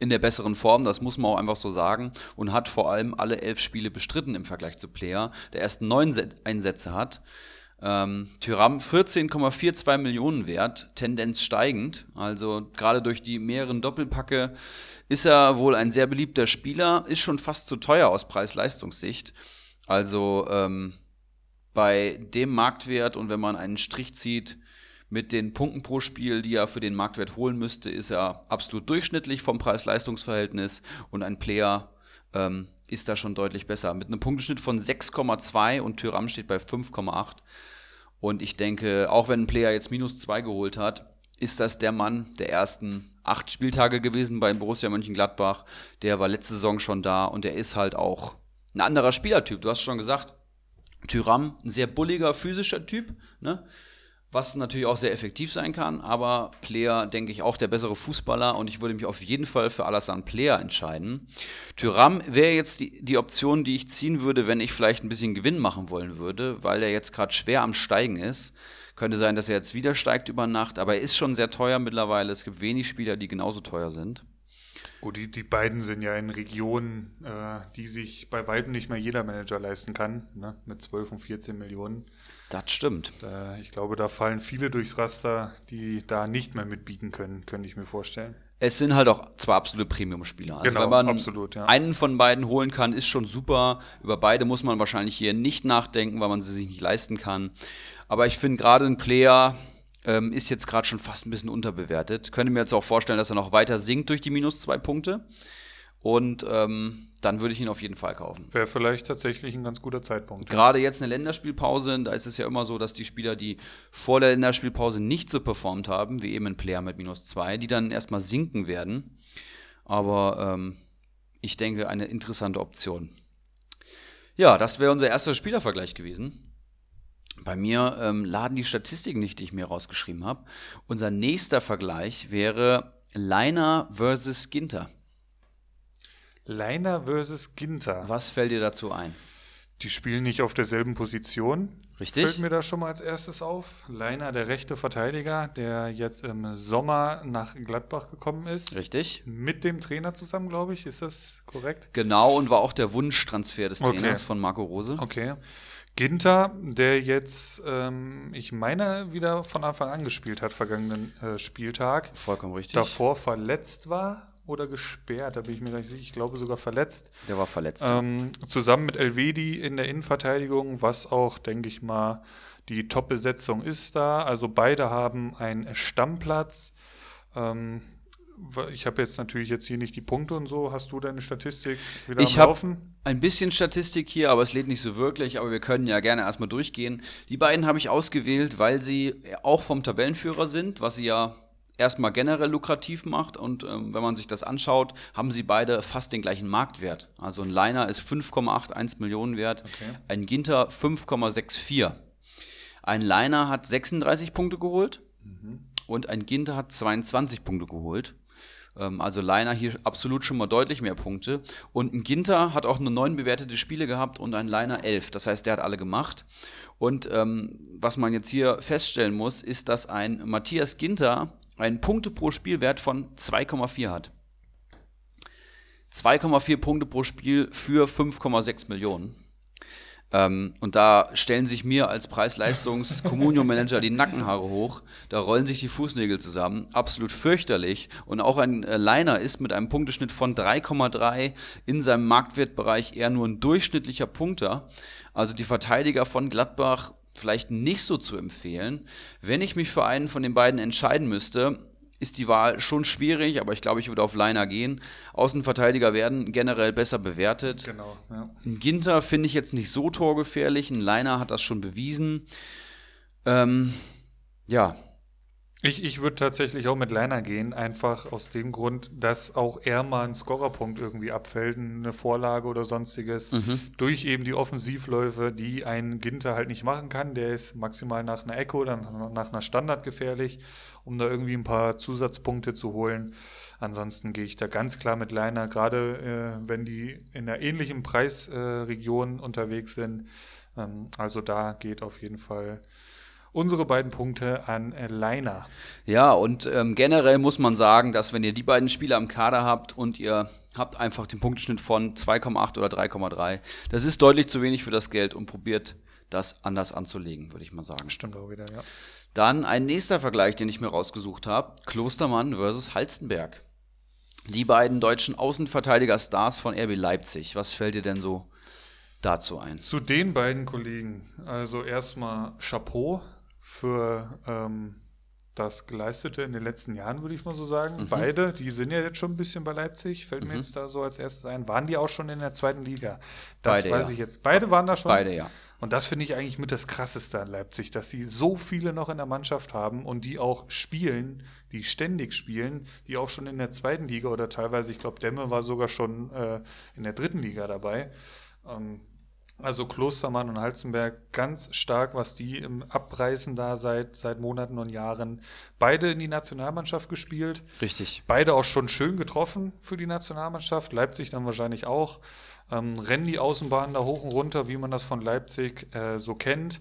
in der besseren Form, das muss man auch einfach so sagen, und hat vor allem alle elf Spiele bestritten im Vergleich zu Player, der erst neun Einsätze hat. Ähm, Tyram 14,42 Millionen wert, Tendenz steigend. Also gerade durch die mehreren Doppelpacke ist er wohl ein sehr beliebter Spieler, ist schon fast zu teuer aus Preis-Leistungssicht. Also ähm, bei dem Marktwert und wenn man einen Strich zieht, mit den Punkten pro Spiel, die er für den Marktwert holen müsste, ist er absolut durchschnittlich vom Preis-Leistungs-Verhältnis und ein Player ähm, ist da schon deutlich besser. Mit einem Punkteschnitt von 6,2 und Tyram steht bei 5,8. Und ich denke, auch wenn ein Player jetzt minus 2 geholt hat, ist das der Mann der ersten acht Spieltage gewesen bei Borussia Mönchengladbach. Der war letzte Saison schon da und der ist halt auch ein anderer Spielertyp. Du hast schon gesagt, Tyram, ein sehr bulliger physischer Typ, ne? Was natürlich auch sehr effektiv sein kann, aber Player, denke ich, auch der bessere Fußballer und ich würde mich auf jeden Fall für Alassane Player entscheiden. Tyram wäre jetzt die, die Option, die ich ziehen würde, wenn ich vielleicht ein bisschen Gewinn machen wollen würde, weil er jetzt gerade schwer am Steigen ist. Könnte sein, dass er jetzt wieder steigt über Nacht, aber er ist schon sehr teuer mittlerweile. Es gibt wenig Spieler, die genauso teuer sind. Gut, die, die beiden sind ja in Regionen, äh, die sich bei weitem nicht mehr jeder Manager leisten kann, ne? mit 12 und 14 Millionen. Das stimmt. Da, ich glaube, da fallen viele durchs Raster, die da nicht mehr mitbieten können, könnte ich mir vorstellen. Es sind halt auch zwei absolute Premium-Spieler. Also genau, wenn man absolut, ja. einen von beiden holen kann, ist schon super. Über beide muss man wahrscheinlich hier nicht nachdenken, weil man sie sich nicht leisten kann. Aber ich finde gerade ein Player, ähm, ist jetzt gerade schon fast ein bisschen unterbewertet. Könnte mir jetzt auch vorstellen, dass er noch weiter sinkt durch die minus zwei Punkte. Und ähm, dann würde ich ihn auf jeden Fall kaufen. Wäre vielleicht tatsächlich ein ganz guter Zeitpunkt. Gerade jetzt eine Länderspielpause, da ist es ja immer so, dass die Spieler, die vor der Länderspielpause nicht so performt haben, wie eben ein Player mit minus zwei, die dann erstmal sinken werden. Aber ähm, ich denke, eine interessante Option. Ja, das wäre unser erster Spielervergleich gewesen. Bei mir ähm, laden die Statistiken nicht, die ich mir rausgeschrieben habe. Unser nächster Vergleich wäre Leiner versus Ginter. Leiner versus Ginter. Was fällt dir dazu ein? Die spielen nicht auf derselben Position. Richtig. Fällt mir da schon mal als erstes auf. Leiner, der rechte Verteidiger, der jetzt im Sommer nach Gladbach gekommen ist. Richtig. Mit dem Trainer zusammen, glaube ich. Ist das korrekt? Genau, und war auch der Wunschtransfer des Trainers okay. von Marco Rose. Okay. Ginter, der jetzt, ähm, ich meine, wieder von Anfang an gespielt hat, vergangenen äh, Spieltag. Vollkommen richtig. Davor verletzt war oder gesperrt, da bin ich mir nicht sicher. Ich glaube sogar verletzt. Der war verletzt. Ähm, zusammen mit Elvedi in der Innenverteidigung, was auch, denke ich mal, die Top-Besetzung ist da. Also beide haben einen Stammplatz. Ähm, ich habe jetzt natürlich jetzt hier nicht die Punkte und so. Hast du deine Statistik wieder ich am Laufen? Ein bisschen Statistik hier, aber es lädt nicht so wirklich. Aber wir können ja gerne erstmal durchgehen. Die beiden habe ich ausgewählt, weil sie auch vom Tabellenführer sind, was sie ja erstmal generell lukrativ macht. Und ähm, wenn man sich das anschaut, haben sie beide fast den gleichen Marktwert. Also ein Liner ist 5,81 Millionen wert, okay. ein Ginter 5,64. Ein Liner hat 36 Punkte geholt mhm. und ein Ginter hat 22 Punkte geholt. Ähm, also Liner hier absolut schon mal deutlich mehr Punkte. Und ein Ginter hat auch nur neun bewertete Spiele gehabt und ein Liner elf. Das heißt, der hat alle gemacht. Und ähm, was man jetzt hier feststellen muss, ist, dass ein Matthias Ginter einen Punkte pro Spielwert von 2,4 hat. 2,4 Punkte pro Spiel für 5,6 Millionen. Ähm, und da stellen sich mir als Preis-Leistungs-Communio-Manager die Nackenhaare hoch. Da rollen sich die Fußnägel zusammen. Absolut fürchterlich. Und auch ein äh, Liner ist mit einem Punkteschnitt von 3,3 in seinem Marktwertbereich eher nur ein durchschnittlicher Punkter. Also die Verteidiger von Gladbach vielleicht nicht so zu empfehlen. Wenn ich mich für einen von den beiden entscheiden müsste, ist die Wahl schon schwierig, aber ich glaube, ich würde auf Liner gehen. Außenverteidiger werden generell besser bewertet. Genau, ja. Ein Ginter finde ich jetzt nicht so torgefährlich. Ein Liner hat das schon bewiesen. Ähm, ja, ich, ich würde tatsächlich auch mit Liner gehen, einfach aus dem Grund, dass auch er mal einen Scorerpunkt irgendwie abfällt, eine Vorlage oder sonstiges, mhm. durch eben die Offensivläufe, die ein Ginter halt nicht machen kann. Der ist maximal nach einer Ecke oder nach einer Standard gefährlich, um da irgendwie ein paar Zusatzpunkte zu holen. Ansonsten gehe ich da ganz klar mit Liner, gerade äh, wenn die in einer ähnlichen Preisregion äh, unterwegs sind. Ähm, also da geht auf jeden Fall unsere beiden Punkte an Leiner. Ja, und ähm, generell muss man sagen, dass wenn ihr die beiden Spieler im Kader habt und ihr habt einfach den Punkteschnitt von 2,8 oder 3,3, das ist deutlich zu wenig für das Geld und probiert das anders anzulegen, würde ich mal sagen. Stimmt auch wieder, ja. Dann ein nächster Vergleich, den ich mir rausgesucht habe: Klostermann versus Halstenberg. Die beiden deutschen Außenverteidiger-Stars von RB Leipzig. Was fällt dir denn so dazu ein? Zu den beiden Kollegen. Also erstmal Chapeau für ähm, das Geleistete in den letzten Jahren, würde ich mal so sagen. Mhm. Beide, die sind ja jetzt schon ein bisschen bei Leipzig, fällt mhm. mir jetzt da so als erstes ein. Waren die auch schon in der zweiten Liga? Das Beide, weiß ja. ich jetzt. Beide waren da schon. Beide, ja. Und das finde ich eigentlich mit das Krasseste an Leipzig, dass sie so viele noch in der Mannschaft haben und die auch spielen, die ständig spielen, die auch schon in der zweiten Liga oder teilweise, ich glaube, Demme war sogar schon äh, in der dritten Liga dabei. Ähm, also Klostermann und Halzenberg ganz stark, was die im Abreißen da seit, seit Monaten und Jahren. Beide in die Nationalmannschaft gespielt. Richtig. Beide auch schon schön getroffen für die Nationalmannschaft. Leipzig dann wahrscheinlich auch. Ähm, rennen die Außenbahnen da hoch und runter, wie man das von Leipzig äh, so kennt.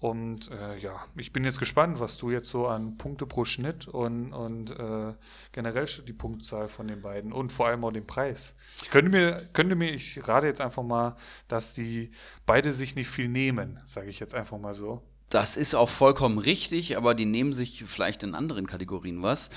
Und äh, ja, ich bin jetzt gespannt, was du jetzt so an Punkte pro Schnitt und, und äh, generell die Punktzahl von den beiden und vor allem auch den Preis. Ich könnte mir, könnte mir, ich rate jetzt einfach mal, dass die beide sich nicht viel nehmen, sage ich jetzt einfach mal so. Das ist auch vollkommen richtig, aber die nehmen sich vielleicht in anderen Kategorien was.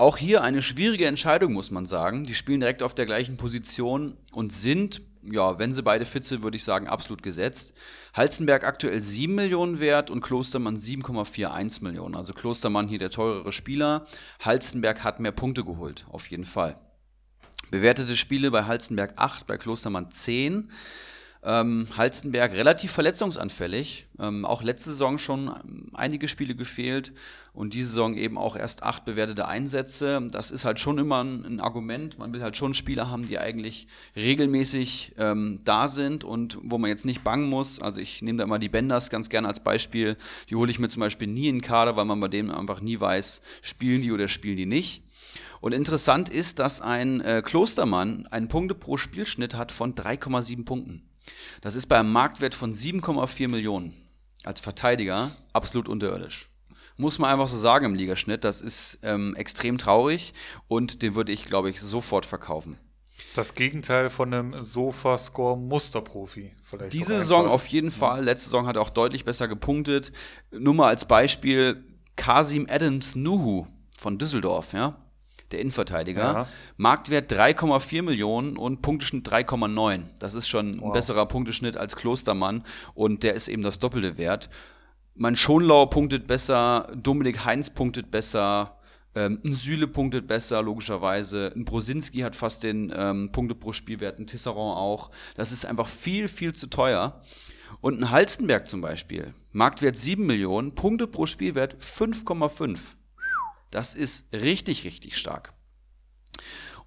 Auch hier eine schwierige Entscheidung, muss man sagen. Die spielen direkt auf der gleichen Position und sind ja, wenn sie beide fit sind, würde ich sagen, absolut gesetzt. Halzenberg aktuell 7 Millionen wert und Klostermann 7,41 Millionen. Also Klostermann hier der teurere Spieler. Halzenberg hat mehr Punkte geholt, auf jeden Fall. Bewertete Spiele bei Halzenberg 8, bei Klostermann 10. Ähm, Halstenberg relativ verletzungsanfällig. Ähm, auch letzte Saison schon einige Spiele gefehlt und diese Saison eben auch erst acht bewertete Einsätze. Das ist halt schon immer ein, ein Argument. Man will halt schon Spieler haben, die eigentlich regelmäßig ähm, da sind und wo man jetzt nicht bangen muss. Also ich nehme da immer die Benders ganz gerne als Beispiel. Die hole ich mir zum Beispiel nie in den Kader, weil man bei denen einfach nie weiß, spielen die oder spielen die nicht. Und interessant ist, dass ein äh, Klostermann einen Punkte pro Spielschnitt hat von 3,7 Punkten. Das ist bei einem Marktwert von 7,4 Millionen als Verteidiger absolut unterirdisch. Muss man einfach so sagen im Ligaschnitt. Das ist ähm, extrem traurig und den würde ich, glaube ich, sofort verkaufen. Das Gegenteil von einem Sofa-Score-Musterprofi vielleicht. Diese Saison auf jeden Fall. Letzte Saison hat er auch deutlich besser gepunktet. Nur mal als Beispiel Kasim Adams Nuhu von Düsseldorf, ja der Innenverteidiger. Ja. Marktwert 3,4 Millionen und Punkteschnitt 3,9. Das ist schon wow. ein besserer Punkteschnitt als Klostermann und der ist eben das Doppelte wert. Mein Schonlauer punktet besser, Dominik Heinz punktet besser, ähm, ein Süle punktet besser, logischerweise. Ein Brosinski hat fast den ähm, Punkte pro Spielwert, ein Tisserand auch. Das ist einfach viel, viel zu teuer. Und ein Halstenberg zum Beispiel, Marktwert 7 Millionen, Punkte pro Spielwert 5,5. Das ist richtig, richtig stark.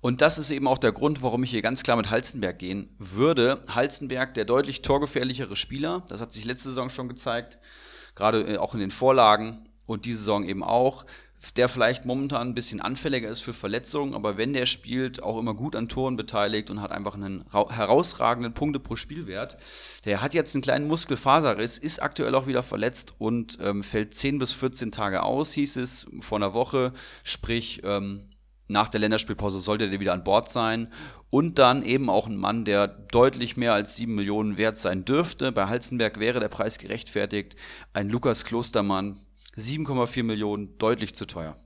Und das ist eben auch der Grund, warum ich hier ganz klar mit Halzenberg gehen würde. Halzenberg, der deutlich torgefährlichere Spieler, das hat sich letzte Saison schon gezeigt, gerade äh, auch in den Vorlagen und diese Saison eben auch, der vielleicht momentan ein bisschen anfälliger ist für Verletzungen, aber wenn der spielt, auch immer gut an Toren beteiligt und hat einfach einen herausragenden Punkte pro Spielwert. Der hat jetzt einen kleinen Muskelfaserriss, ist aktuell auch wieder verletzt und ähm, fällt 10 bis 14 Tage aus, hieß es vor einer Woche. Sprich, ähm, nach der Länderspielpause sollte der wieder an Bord sein. Und dann eben auch ein Mann, der deutlich mehr als 7 Millionen wert sein dürfte. Bei Halzenberg wäre der Preis gerechtfertigt. Ein Lukas Klostermann, 7,4 Millionen, deutlich zu teuer.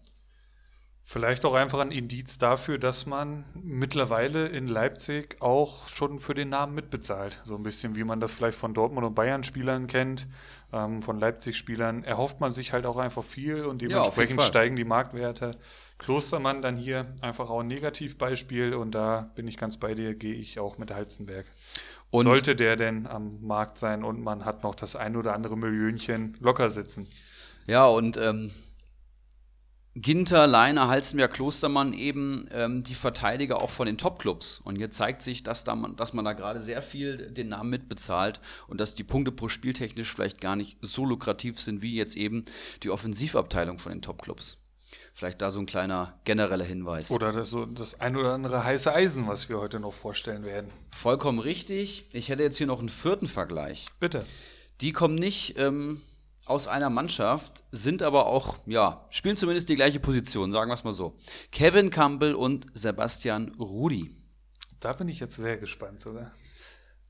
Vielleicht auch einfach ein Indiz dafür, dass man mittlerweile in Leipzig auch schon für den Namen mitbezahlt. So ein bisschen wie man das vielleicht von Dortmund und Bayern-Spielern kennt, ähm, von Leipzig-Spielern. Erhofft man sich halt auch einfach viel und dementsprechend ja, steigen die Marktwerte. Klostermann dann hier einfach auch ein Negativbeispiel und da bin ich ganz bei dir, gehe ich auch mit Halzenberg. Und Sollte der denn am Markt sein und man hat noch das ein oder andere Millionchen locker sitzen. Ja, und ähm, Ginter, Leiner, Halzenberg, Klostermann eben ähm, die Verteidiger auch von den Topclubs. Und hier zeigt sich, dass, da man, dass man da gerade sehr viel den Namen mitbezahlt und dass die Punkte pro Spiel technisch vielleicht gar nicht so lukrativ sind wie jetzt eben die Offensivabteilung von den Topclubs. Vielleicht da so ein kleiner genereller Hinweis. Oder das, so das ein oder andere heiße Eisen, was wir heute noch vorstellen werden. Vollkommen richtig. Ich hätte jetzt hier noch einen vierten Vergleich. Bitte. Die kommen nicht ähm, aus einer Mannschaft, sind aber auch, ja, spielen zumindest die gleiche Position, sagen wir es mal so. Kevin Campbell und Sebastian Rudi. Da bin ich jetzt sehr gespannt sogar.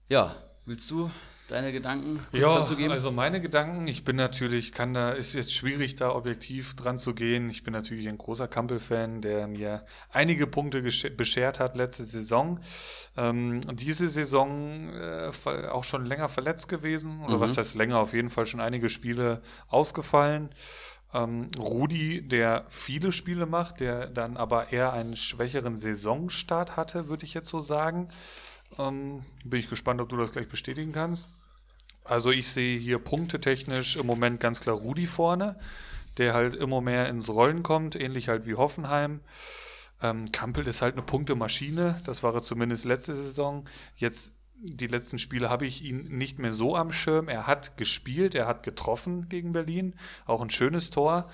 Ja, willst du deine Gedanken ja, dazu geben? Also meine Gedanken, ich bin natürlich, kann da, ist jetzt schwierig, da objektiv dran zu gehen. Ich bin natürlich ein großer Campbell-Fan, der mir einige Punkte beschert hat letzte Saison. Ähm, diese Saison äh, auch schon länger verletzt gewesen, oder mhm. was heißt länger, auf jeden Fall schon einige Spiele ausgefallen. Ähm, Rudi, der viele Spiele macht, der dann aber eher einen schwächeren Saisonstart hatte, würde ich jetzt so sagen. Ähm, bin ich gespannt, ob du das gleich bestätigen kannst. Also ich sehe hier punktetechnisch im Moment ganz klar Rudi vorne, der halt immer mehr ins Rollen kommt, ähnlich halt wie Hoffenheim. Ähm, Kampel ist halt eine Punktemaschine, das war er zumindest letzte Saison. Jetzt die letzten Spiele habe ich ihn nicht mehr so am Schirm. Er hat gespielt, er hat getroffen gegen Berlin, auch ein schönes Tor.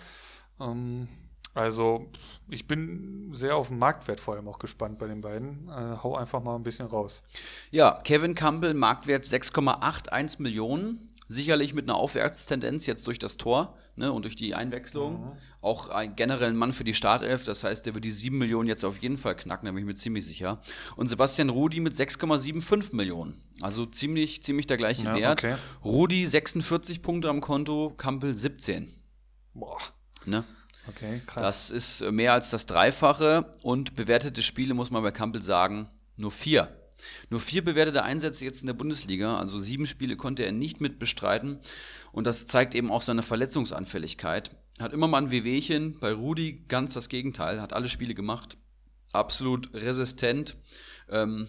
Ähm, also ich bin sehr auf den Marktwert vor allem auch gespannt bei den beiden. Äh, hau einfach mal ein bisschen raus. Ja, Kevin Campbell, Marktwert 6,81 Millionen. Sicherlich mit einer Aufwärtstendenz jetzt durch das Tor ne, und durch die Einwechslung. Mhm. Auch ein generell Mann für die Startelf. Das heißt, der wird die 7 Millionen jetzt auf jeden Fall knacken, da bin ich mir ziemlich sicher. Und Sebastian Rudi mit 6,75 Millionen. Also ziemlich, ziemlich der gleiche ja, Wert. Okay. Rudi 46 Punkte am Konto, Campbell 17. Boah. Ne? Okay, krass. Das ist mehr als das Dreifache und bewertete Spiele, muss man bei Campbell sagen, nur vier. Nur vier bewertete Einsätze jetzt in der Bundesliga, also sieben Spiele konnte er nicht mit bestreiten und das zeigt eben auch seine Verletzungsanfälligkeit. Hat immer mal ein Wehwehchen, bei Rudi ganz das Gegenteil, hat alle Spiele gemacht, absolut resistent. Ähm,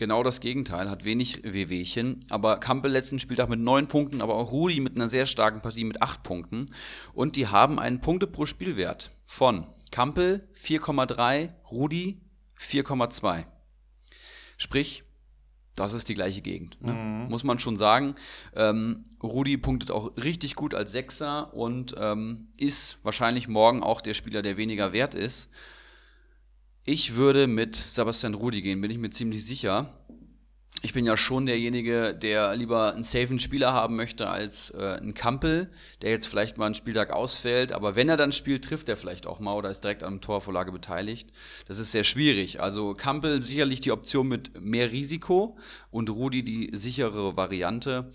genau das Gegenteil, hat wenig Wehwehchen. Aber Campbell letzten Spieltag mit neun Punkten, aber auch Rudi mit einer sehr starken Partie mit acht Punkten. Und die haben einen Punkte pro Spielwert von Campbell 4,3, Rudi 4,2. Sprich, das ist die gleiche Gegend. Ne? Mhm. Muss man schon sagen. Ähm, Rudi punktet auch richtig gut als Sechser und ähm, ist wahrscheinlich morgen auch der Spieler, der weniger wert ist. Ich würde mit Sebastian Rudi gehen, bin ich mir ziemlich sicher. Ich bin ja schon derjenige, der lieber einen safen Spieler haben möchte als äh, einen Kampel, der jetzt vielleicht mal einen Spieltag ausfällt. Aber wenn er dann spielt, trifft er vielleicht auch mal oder ist direkt an der Torvorlage beteiligt. Das ist sehr schwierig. Also Kampel sicherlich die Option mit mehr Risiko und Rudi die sichere Variante.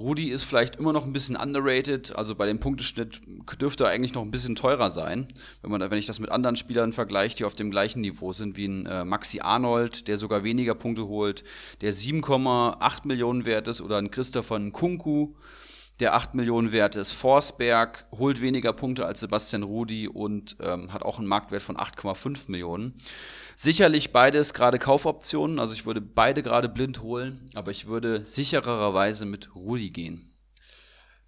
Rudi ist vielleicht immer noch ein bisschen underrated, also bei dem Punkteschnitt dürfte er eigentlich noch ein bisschen teurer sein, wenn man wenn ich das mit anderen Spielern vergleiche, die auf dem gleichen Niveau sind wie ein äh, Maxi Arnold, der sogar weniger Punkte holt, der 7,8 Millionen wert ist oder ein Christopher Nkunku, der 8 Millionen wert ist. Forsberg holt weniger Punkte als Sebastian Rudi und ähm, hat auch einen Marktwert von 8,5 Millionen. Sicherlich beides gerade Kaufoptionen, also ich würde beide gerade blind holen, aber ich würde sichererweise mit Rudi gehen.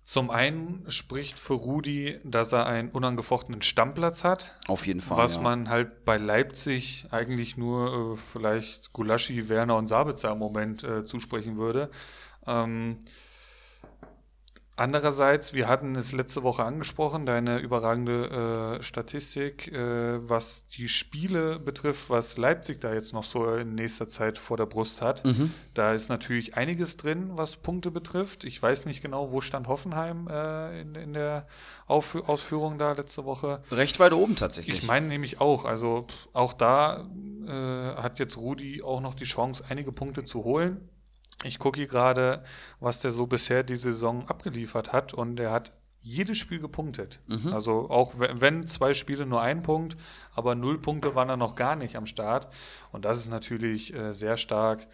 Zum einen spricht für Rudi, dass er einen unangefochtenen Stammplatz hat. Auf jeden Fall. Was ja. man halt bei Leipzig eigentlich nur äh, vielleicht Gulaschi, Werner und Sabitzer im Moment äh, zusprechen würde. Ähm, Andererseits, wir hatten es letzte Woche angesprochen, deine überragende äh, Statistik, äh, was die Spiele betrifft, was Leipzig da jetzt noch so in nächster Zeit vor der Brust hat. Mhm. Da ist natürlich einiges drin, was Punkte betrifft. Ich weiß nicht genau, wo stand Hoffenheim äh, in, in der Auf Ausführung da letzte Woche. Recht weit oben tatsächlich. Ich meine nämlich auch, also auch da äh, hat jetzt Rudi auch noch die Chance, einige Punkte zu holen. Ich gucke hier gerade, was der so bisher die Saison abgeliefert hat und er hat jedes Spiel gepunktet. Mhm. Also auch we- wenn zwei Spiele nur ein Punkt, aber null Punkte waren er noch gar nicht am Start. Und das ist natürlich äh, sehr stark.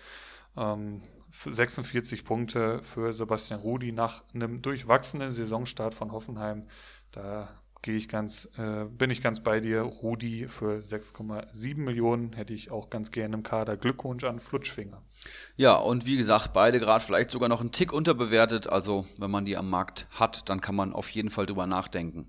Ähm, f- 46 Punkte für Sebastian Rudi nach einem durchwachsenen Saisonstart von Hoffenheim. Da gehe ich ganz, äh, bin ich ganz bei dir. Rudi für 6,7 Millionen hätte ich auch ganz gerne im Kader. Glückwunsch an Flutschfinger. Ja, und wie gesagt, beide gerade vielleicht sogar noch einen Tick unterbewertet. Also, wenn man die am Markt hat, dann kann man auf jeden Fall drüber nachdenken.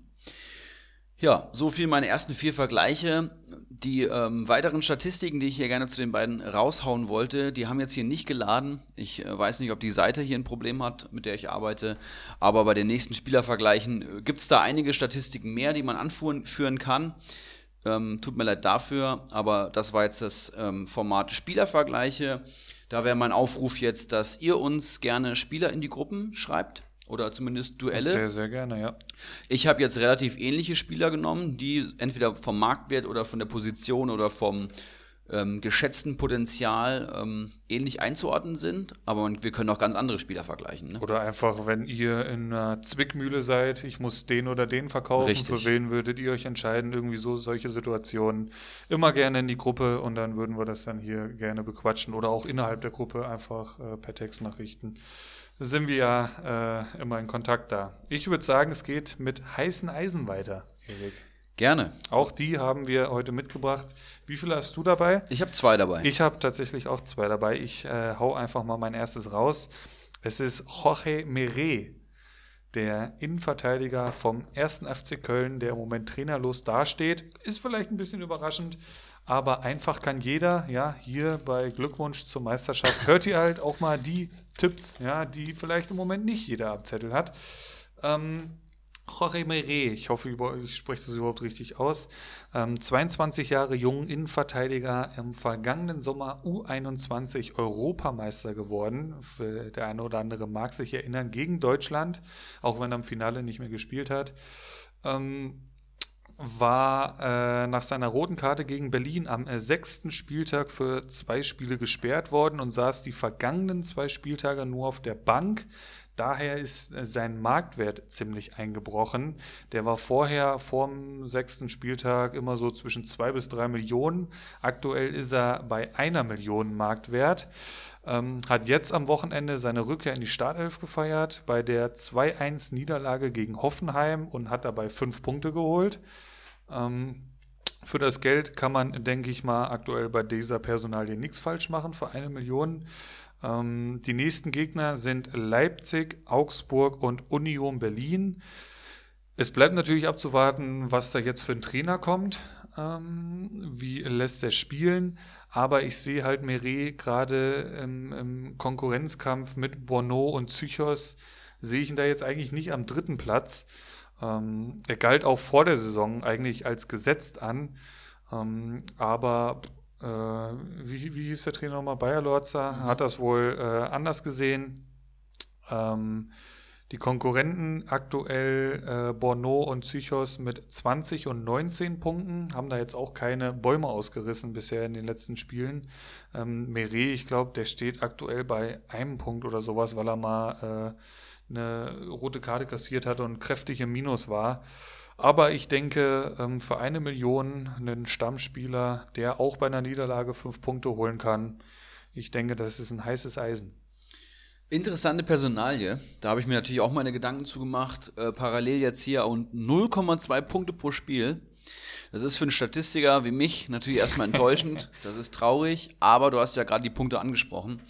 Ja, so viel meine ersten vier Vergleiche. Die ähm, weiteren Statistiken, die ich hier gerne zu den beiden raushauen wollte, die haben jetzt hier nicht geladen. Ich äh, weiß nicht, ob die Seite hier ein Problem hat, mit der ich arbeite. Aber bei den nächsten Spielervergleichen äh, gibt es da einige Statistiken mehr, die man anführen führen kann. Ähm, tut mir leid dafür, aber das war jetzt das ähm, Format Spielervergleiche. Da wäre mein Aufruf jetzt, dass ihr uns gerne Spieler in die Gruppen schreibt oder zumindest Duelle. Sehr, sehr gerne, ja. Ich habe jetzt relativ ähnliche Spieler genommen, die entweder vom Marktwert oder von der Position oder vom ähm, geschätzten Potenzial ähm, ähnlich einzuordnen sind, aber man, wir können auch ganz andere Spieler vergleichen. Ne? Oder einfach, wenn ihr in einer Zwickmühle seid, ich muss den oder den verkaufen, Richtig. für wen würdet ihr euch entscheiden? Irgendwie so solche Situationen. Immer gerne in die Gruppe und dann würden wir das dann hier gerne bequatschen. Oder auch innerhalb der Gruppe einfach äh, per Textnachrichten. Sind wir ja äh, immer in Kontakt da. Ich würde sagen, es geht mit heißen Eisen weiter, Erik. Gerne. Auch die haben wir heute mitgebracht. Wie viele hast du dabei? Ich habe zwei dabei. Ich habe tatsächlich auch zwei dabei. Ich äh, hau einfach mal mein erstes raus. Es ist Jorge Meret, der Innenverteidiger vom 1. FC Köln, der im Moment trainerlos dasteht. Ist vielleicht ein bisschen überraschend, aber einfach kann jeder, ja, hier bei Glückwunsch zur Meisterschaft, hört ihr halt auch mal die Tipps, ja, die vielleicht im Moment nicht jeder am Zettel hat. Ähm, Jorge Meret, ich hoffe, ich spreche das überhaupt richtig aus. Ähm, 22 Jahre jung, Innenverteidiger, im vergangenen Sommer U21 Europameister geworden. Für der eine oder andere mag sich erinnern, gegen Deutschland, auch wenn er im Finale nicht mehr gespielt hat. Ähm, war äh, nach seiner roten Karte gegen Berlin am äh, sechsten Spieltag für zwei Spiele gesperrt worden und saß die vergangenen zwei Spieltage nur auf der Bank. Daher ist äh, sein Marktwert ziemlich eingebrochen. Der war vorher vorm sechsten Spieltag immer so zwischen zwei bis drei Millionen. Aktuell ist er bei einer Million Marktwert. Ähm, hat jetzt am Wochenende seine Rückkehr in die Startelf gefeiert bei der 2-1 Niederlage gegen Hoffenheim und hat dabei fünf Punkte geholt. Ähm, für das Geld kann man, denke ich mal, aktuell bei dieser Personalie nichts falsch machen für eine Million. Ähm, die nächsten Gegner sind Leipzig, Augsburg und Union Berlin. Es bleibt natürlich abzuwarten, was da jetzt für ein Trainer kommt. Ähm, wie lässt er spielen? Aber ich sehe halt Meret gerade im, im Konkurrenzkampf mit Bono und Psychos, sehe ich ihn da jetzt eigentlich nicht am dritten Platz. Ähm, er galt auch vor der Saison eigentlich als gesetzt an. Ähm, aber äh, wie, wie hieß der Trainer nochmal? Bayer Lorzer hat das wohl äh, anders gesehen. Ähm, die Konkurrenten aktuell äh, Borno und Psychos mit 20 und 19 Punkten haben da jetzt auch keine Bäume ausgerissen bisher in den letzten Spielen. Ähm, Meret, ich glaube, der steht aktuell bei einem Punkt oder sowas, weil er mal äh, eine rote Karte kassiert hat und kräftig im Minus war. Aber ich denke, ähm, für eine Million einen Stammspieler, der auch bei einer Niederlage fünf Punkte holen kann, ich denke, das ist ein heißes Eisen. Interessante Personalie. Da habe ich mir natürlich auch meine Gedanken zugemacht. Äh, parallel jetzt hier und 0,2 Punkte pro Spiel. Das ist für einen Statistiker wie mich natürlich erstmal enttäuschend. Das ist traurig, aber du hast ja gerade die Punkte angesprochen.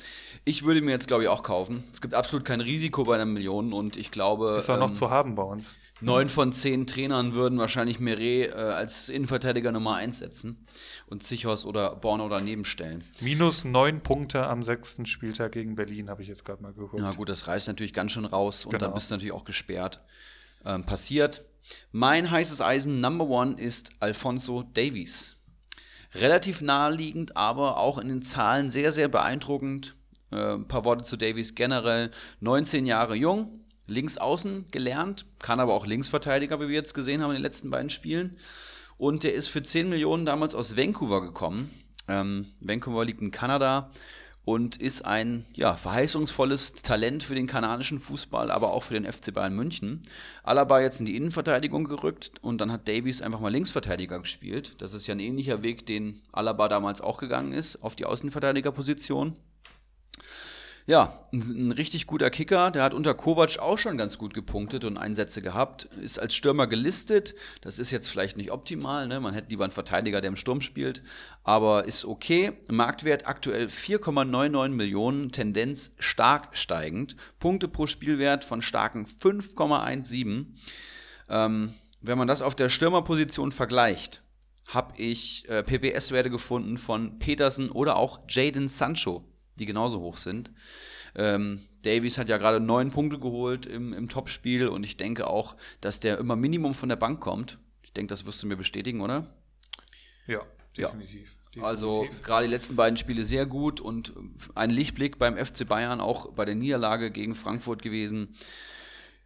Ich würde mir jetzt, glaube ich, auch kaufen. Es gibt absolut kein Risiko bei einer Million und ich glaube. Ist auch noch ähm, zu haben bei uns. Neun von zehn Trainern würden wahrscheinlich Meret äh, als Innenverteidiger Nummer eins setzen und Zichos oder Borno daneben stellen. Minus neun Punkte am sechsten Spieltag gegen Berlin, habe ich jetzt gerade mal geguckt. Ja, gut, das reißt natürlich ganz schön raus und genau. dann bist du natürlich auch gesperrt. Ähm, passiert. Mein heißes Eisen Number One ist Alfonso Davies. Relativ naheliegend, aber auch in den Zahlen sehr, sehr beeindruckend. Äh, ein paar Worte zu Davies generell. 19 Jahre jung, links außen gelernt, kann aber auch Linksverteidiger, wie wir jetzt gesehen haben in den letzten beiden Spielen. Und der ist für 10 Millionen damals aus Vancouver gekommen. Ähm, Vancouver liegt in Kanada und ist ein ja, verheißungsvolles Talent für den kanadischen Fußball, aber auch für den FC Bayern München. Alaba jetzt in die Innenverteidigung gerückt und dann hat Davies einfach mal Linksverteidiger gespielt. Das ist ja ein ähnlicher Weg, den Alaba damals auch gegangen ist, auf die Außenverteidigerposition. Ja, ein, ein, richtig guter Kicker. Der hat unter Kovac auch schon ganz gut gepunktet und Einsätze gehabt. Ist als Stürmer gelistet. Das ist jetzt vielleicht nicht optimal. Ne? Man hätte lieber einen Verteidiger, der im Sturm spielt. Aber ist okay. Marktwert aktuell 4,99 Millionen. Tendenz stark steigend. Punkte pro Spielwert von starken 5,17. Ähm, wenn man das auf der Stürmerposition vergleicht, habe ich äh, PPS-Werte gefunden von Petersen oder auch Jaden Sancho die genauso hoch sind. Ähm, Davies hat ja gerade neun Punkte geholt im, im Topspiel und ich denke auch, dass der immer Minimum von der Bank kommt. Ich denke, das wirst du mir bestätigen, oder? Ja, definitiv. Ja. Also gerade die letzten beiden Spiele sehr gut und ein Lichtblick beim FC Bayern, auch bei der Niederlage gegen Frankfurt gewesen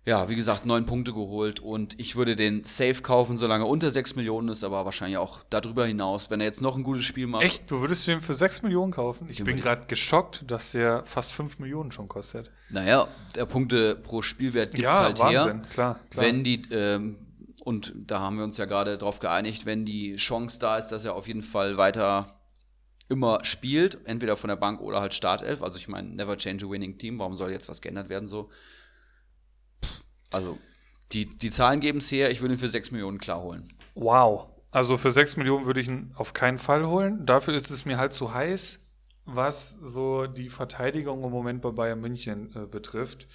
ja, wie gesagt, neun Punkte geholt und ich würde den safe kaufen, solange er unter sechs Millionen ist, aber wahrscheinlich auch darüber hinaus, wenn er jetzt noch ein gutes Spiel macht. Echt? Du würdest den für sechs Millionen kaufen? Ich bin gerade geschockt, dass der fast fünf Millionen schon kostet. Naja, der Punkte pro Spielwert gibt es ja, halt Wahnsinn, her. Klar, klar. Wenn die, ähm, und da haben wir uns ja gerade drauf geeinigt, wenn die Chance da ist, dass er auf jeden Fall weiter immer spielt, entweder von der Bank oder halt Startelf. Also ich meine, never change a winning team. Warum soll jetzt was geändert werden so? Also, die, die Zahlen geben es her, ich würde ihn für 6 Millionen klar holen. Wow. Also für 6 Millionen würde ich ihn auf keinen Fall holen. Dafür ist es mir halt zu heiß, was so die Verteidigung im Moment bei Bayern München äh, betrifft.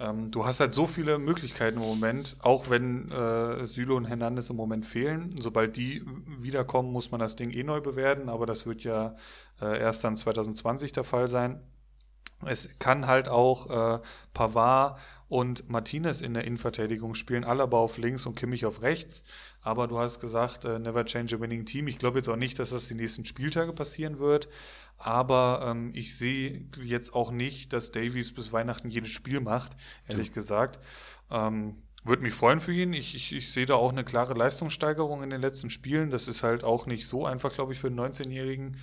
Ähm, du hast halt so viele Möglichkeiten im Moment, auch wenn äh, Süle und Hernandez im Moment fehlen. Sobald die wiederkommen, muss man das Ding eh neu bewerten, aber das wird ja äh, erst dann 2020 der Fall sein. Es kann halt auch äh, Pavard und Martinez in der Innenverteidigung spielen, Alaba auf links und Kimmich auf rechts. Aber du hast gesagt, äh, never change a winning team. Ich glaube jetzt auch nicht, dass das die nächsten Spieltage passieren wird. Aber ähm, ich sehe jetzt auch nicht, dass Davies bis Weihnachten jedes Spiel macht, ehrlich ja. gesagt. Ähm, würde mich freuen für ihn. Ich, ich, ich sehe da auch eine klare Leistungssteigerung in den letzten Spielen. Das ist halt auch nicht so einfach, glaube ich, für einen 19-Jährigen.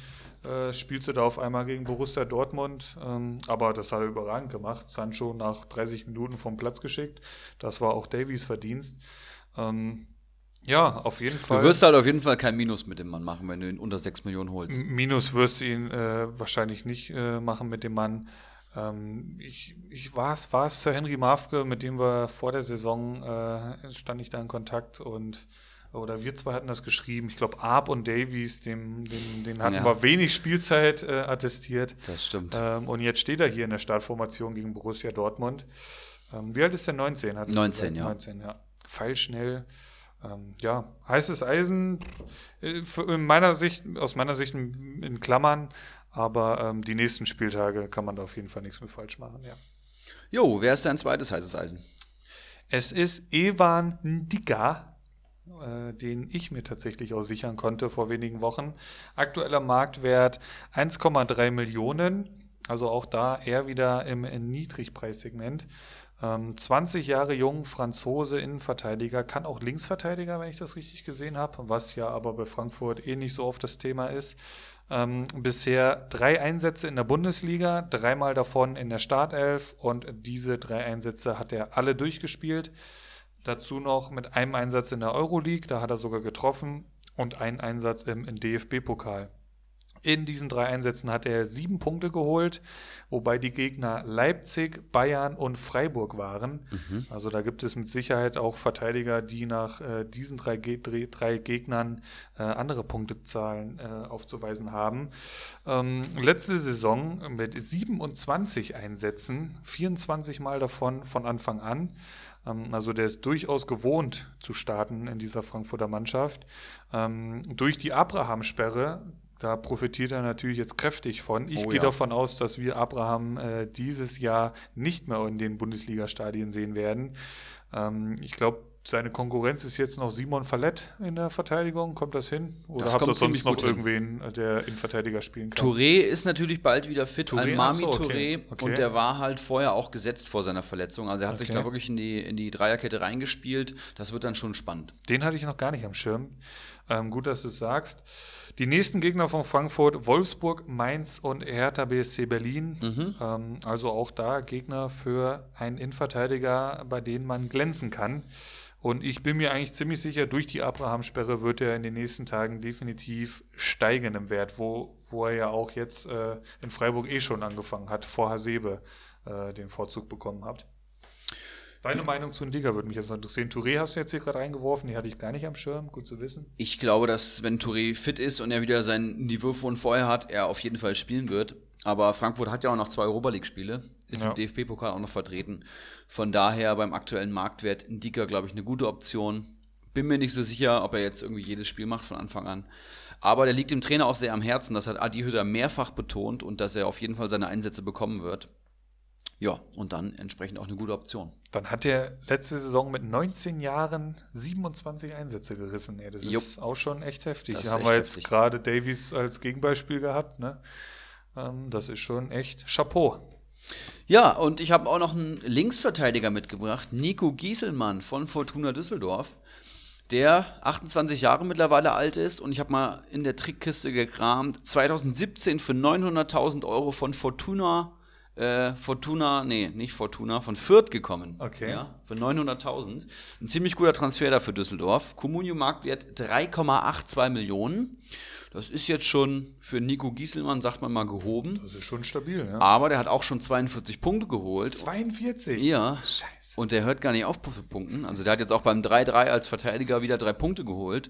Äh, spielst du da auf einmal gegen Borussia Dortmund. Ähm, aber das hat er überragend gemacht. Sancho nach 30 Minuten vom Platz geschickt. Das war auch Davies Verdienst. Ähm, ja, auf jeden Fall. Du wirst halt auf jeden Fall kein Minus mit dem Mann machen, wenn du ihn unter 6 Millionen holst. Minus wirst du ihn äh, wahrscheinlich nicht äh, machen mit dem Mann. Ähm, ich, ich war es, war es Sir Henry Mafke, mit dem wir vor der Saison äh, stand ich da in Kontakt und oder wir zwei hatten das geschrieben. Ich glaube, Arp und Davies, dem, dem, den hatten ja. wir wenig Spielzeit äh, attestiert. Das stimmt. Ähm, und jetzt steht er hier in der Startformation gegen Borussia Dortmund. Ähm, wie alt ist der? 19? Hat 19, ja. 19, ja. Pfeilschnell. Ähm, ja, heißes Eisen, äh, in meiner Sicht, aus meiner Sicht in Klammern, aber ähm, die nächsten Spieltage kann man da auf jeden Fall nichts mehr falsch machen, ja. Jo, wer ist dein zweites heißes Eisen? Es ist Evan Ndika, äh, den ich mir tatsächlich auch sichern konnte vor wenigen Wochen. Aktueller Marktwert 1,3 Millionen, also auch da eher wieder im, Niedrigpreissegment. 20 ähm, Jahre jung, Franzose, Innenverteidiger, kann auch Linksverteidiger, wenn ich das richtig gesehen habe, was ja aber bei Frankfurt eh nicht so oft das Thema ist. Ähm, bisher drei Einsätze in der Bundesliga, dreimal davon in der Startelf und diese drei Einsätze hat er alle durchgespielt. Dazu noch mit einem Einsatz in der Euroleague, da hat er sogar getroffen und einen Einsatz im, im DFB-Pokal. In diesen drei Einsätzen hat er sieben Punkte geholt, wobei die Gegner Leipzig, Bayern und Freiburg waren. Mhm. Also da gibt es mit Sicherheit auch Verteidiger, die nach äh, diesen drei, Ge drei Gegnern äh, andere Punktezahlen äh, aufzuweisen haben. Ähm, letzte Saison mit 27 Einsätzen, 24 Mal davon von Anfang an. Ähm, also der ist durchaus gewohnt zu starten in dieser Frankfurter Mannschaft. Ähm, durch die Abraham-Sperre da profitiert er natürlich jetzt kräftig von. Ich oh, gehe ja. davon aus, dass wir Abraham äh, dieses Jahr nicht mehr in den Bundesliga-Stadien sehen werden. Ähm, ich glaube, seine Konkurrenz ist jetzt noch Simon Fallett in der Verteidigung. Kommt das hin? Oder das habt ihr sonst noch irgendwen, äh, der in Verteidiger spielen kann? Touré ist natürlich bald wieder fit. Touré? Almami so, okay. Touré. Okay. Und der war halt vorher auch gesetzt vor seiner Verletzung. Also er hat okay. sich da wirklich in die, in die Dreierkette reingespielt. Das wird dann schon spannend. Den hatte ich noch gar nicht am Schirm. Ähm, gut, dass du es sagst. Die nächsten Gegner von Frankfurt, Wolfsburg, Mainz und Hertha BSC Berlin. Mhm. Ähm, also auch da Gegner für einen Innenverteidiger, bei denen man glänzen kann. Und ich bin mir eigentlich ziemlich sicher, durch die Abraham-Sperre wird er in den nächsten Tagen definitiv steigen im Wert, wo, wo er ja auch jetzt äh, in Freiburg eh schon angefangen hat, vor Hasebe äh, den Vorzug bekommen hat. Deine Meinung zu Ndiga würde mich jetzt interessieren. Touré hast du jetzt hier gerade reingeworfen, die hatte ich gar nicht am Schirm, gut zu wissen. Ich glaube, dass wenn Touré fit ist und er wieder sein Niveau von vorher hat, er auf jeden Fall spielen wird. Aber Frankfurt hat ja auch noch zwei Europa League-Spiele, ist ja. im DFB-Pokal auch noch vertreten. Von daher beim aktuellen Marktwert Ndika, glaube ich, eine gute Option. Bin mir nicht so sicher, ob er jetzt irgendwie jedes Spiel macht von Anfang an. Aber der liegt dem Trainer auch sehr am Herzen. Das hat Adi Hütter mehrfach betont und dass er auf jeden Fall seine Einsätze bekommen wird. Ja, und dann entsprechend auch eine gute Option. Dann hat er letzte Saison mit 19 Jahren 27 Einsätze gerissen. Ey, das Jupp. ist auch schon echt heftig. Das haben wir jetzt gerade Davies als Gegenbeispiel gehabt. Ne? Ähm, das ist schon echt Chapeau. Ja, und ich habe auch noch einen Linksverteidiger mitgebracht, Nico Gieselmann von Fortuna Düsseldorf, der 28 Jahre mittlerweile alt ist und ich habe mal in der Trickkiste gekramt, 2017 für 900.000 Euro von Fortuna äh, Fortuna, nee, nicht Fortuna, von Fürth gekommen. Okay. Ja, für 900.000. Ein ziemlich guter Transfer da für Düsseldorf. Communio Marktwert 3,82 Millionen. Das ist jetzt schon für Nico Gieselmann, sagt man mal, gehoben. Das ist schon stabil, ja. Aber der hat auch schon 42 Punkte geholt. 42? Ja. Scheiße. Und der hört gar nicht auf zu punkten. Also der hat jetzt auch beim 3-3 als Verteidiger wieder drei Punkte geholt.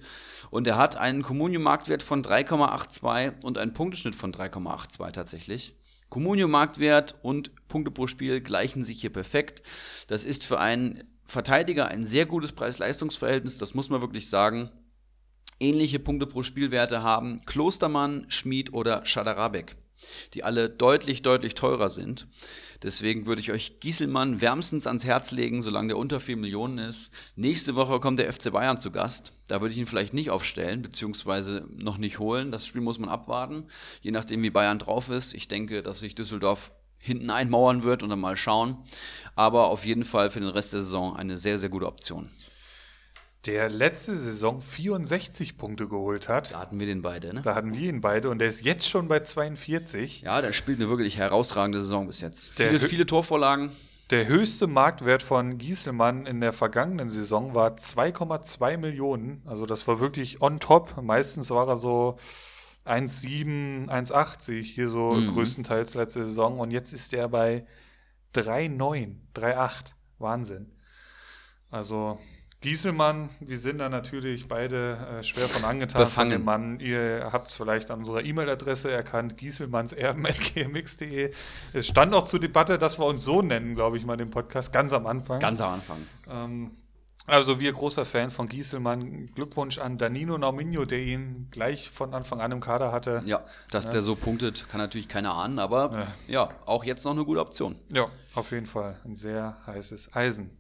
Und er hat einen Communio-Marktwert von 3,82 und einen Punkteschnitt von 3,82 tatsächlich. Comunio-Marktwert und Punkte pro Spiel gleichen sich hier perfekt. Das ist für einen Verteidiger ein sehr gutes Preis-Leistungs-Verhältnis, das muss man wirklich sagen. Ähnliche Punkte pro Spielwerte haben Klostermann, Schmid oder Schadarabek die alle deutlich, deutlich teurer sind. Deswegen würde ich euch Gieselmann wärmstens ans Herz legen, solange der unter 4 Millionen ist. Nächste Woche kommt der FC Bayern zu Gast. Da würde ich ihn vielleicht nicht aufstellen, beziehungsweise noch nicht holen. Das Spiel muss man abwarten, je nachdem wie Bayern drauf ist. Ich denke, dass sich Düsseldorf hinten einmauern wird und dann mal schauen. Aber auf jeden Fall für den Rest der Saison eine sehr, sehr gute Option der letzte Saison 64 Punkte geholt hat. Da hatten wir den beide, ne? Da hatten wir ihn beide und der ist jetzt schon bei 42. Ja, der spielt eine wirklich herausragende Saison bis jetzt. Viele, viele Torvorlagen. Der höchste Marktwert von Gieselmann in der vergangenen Saison war 2,2 Millionen. Also das war wirklich on top. Meistens war er so 1,7, 1,80 hier so mhm. größtenteils letzte Saison. Und jetzt ist er bei 3,9, 3,8. Wahnsinn. Also Gieselmann, wir sind da natürlich beide äh, schwer von angetan Befangen. von dem Mann. Ihr habt es vielleicht an unserer E-Mail-Adresse erkannt, gieselmannserben.gmx.de. Es stand auch zur Debatte, dass wir uns so nennen, glaube ich mal, den Podcast, ganz am Anfang. Ganz am Anfang. Ähm, also wir großer Fan von Gieselmann. Glückwunsch an Danilo Nauminho, der ihn gleich von Anfang an im Kader hatte. Ja, dass ja. der so punktet, kann natürlich keiner ahnen, aber ja. ja, auch jetzt noch eine gute Option. Ja, auf jeden Fall. Ein sehr heißes Eisen.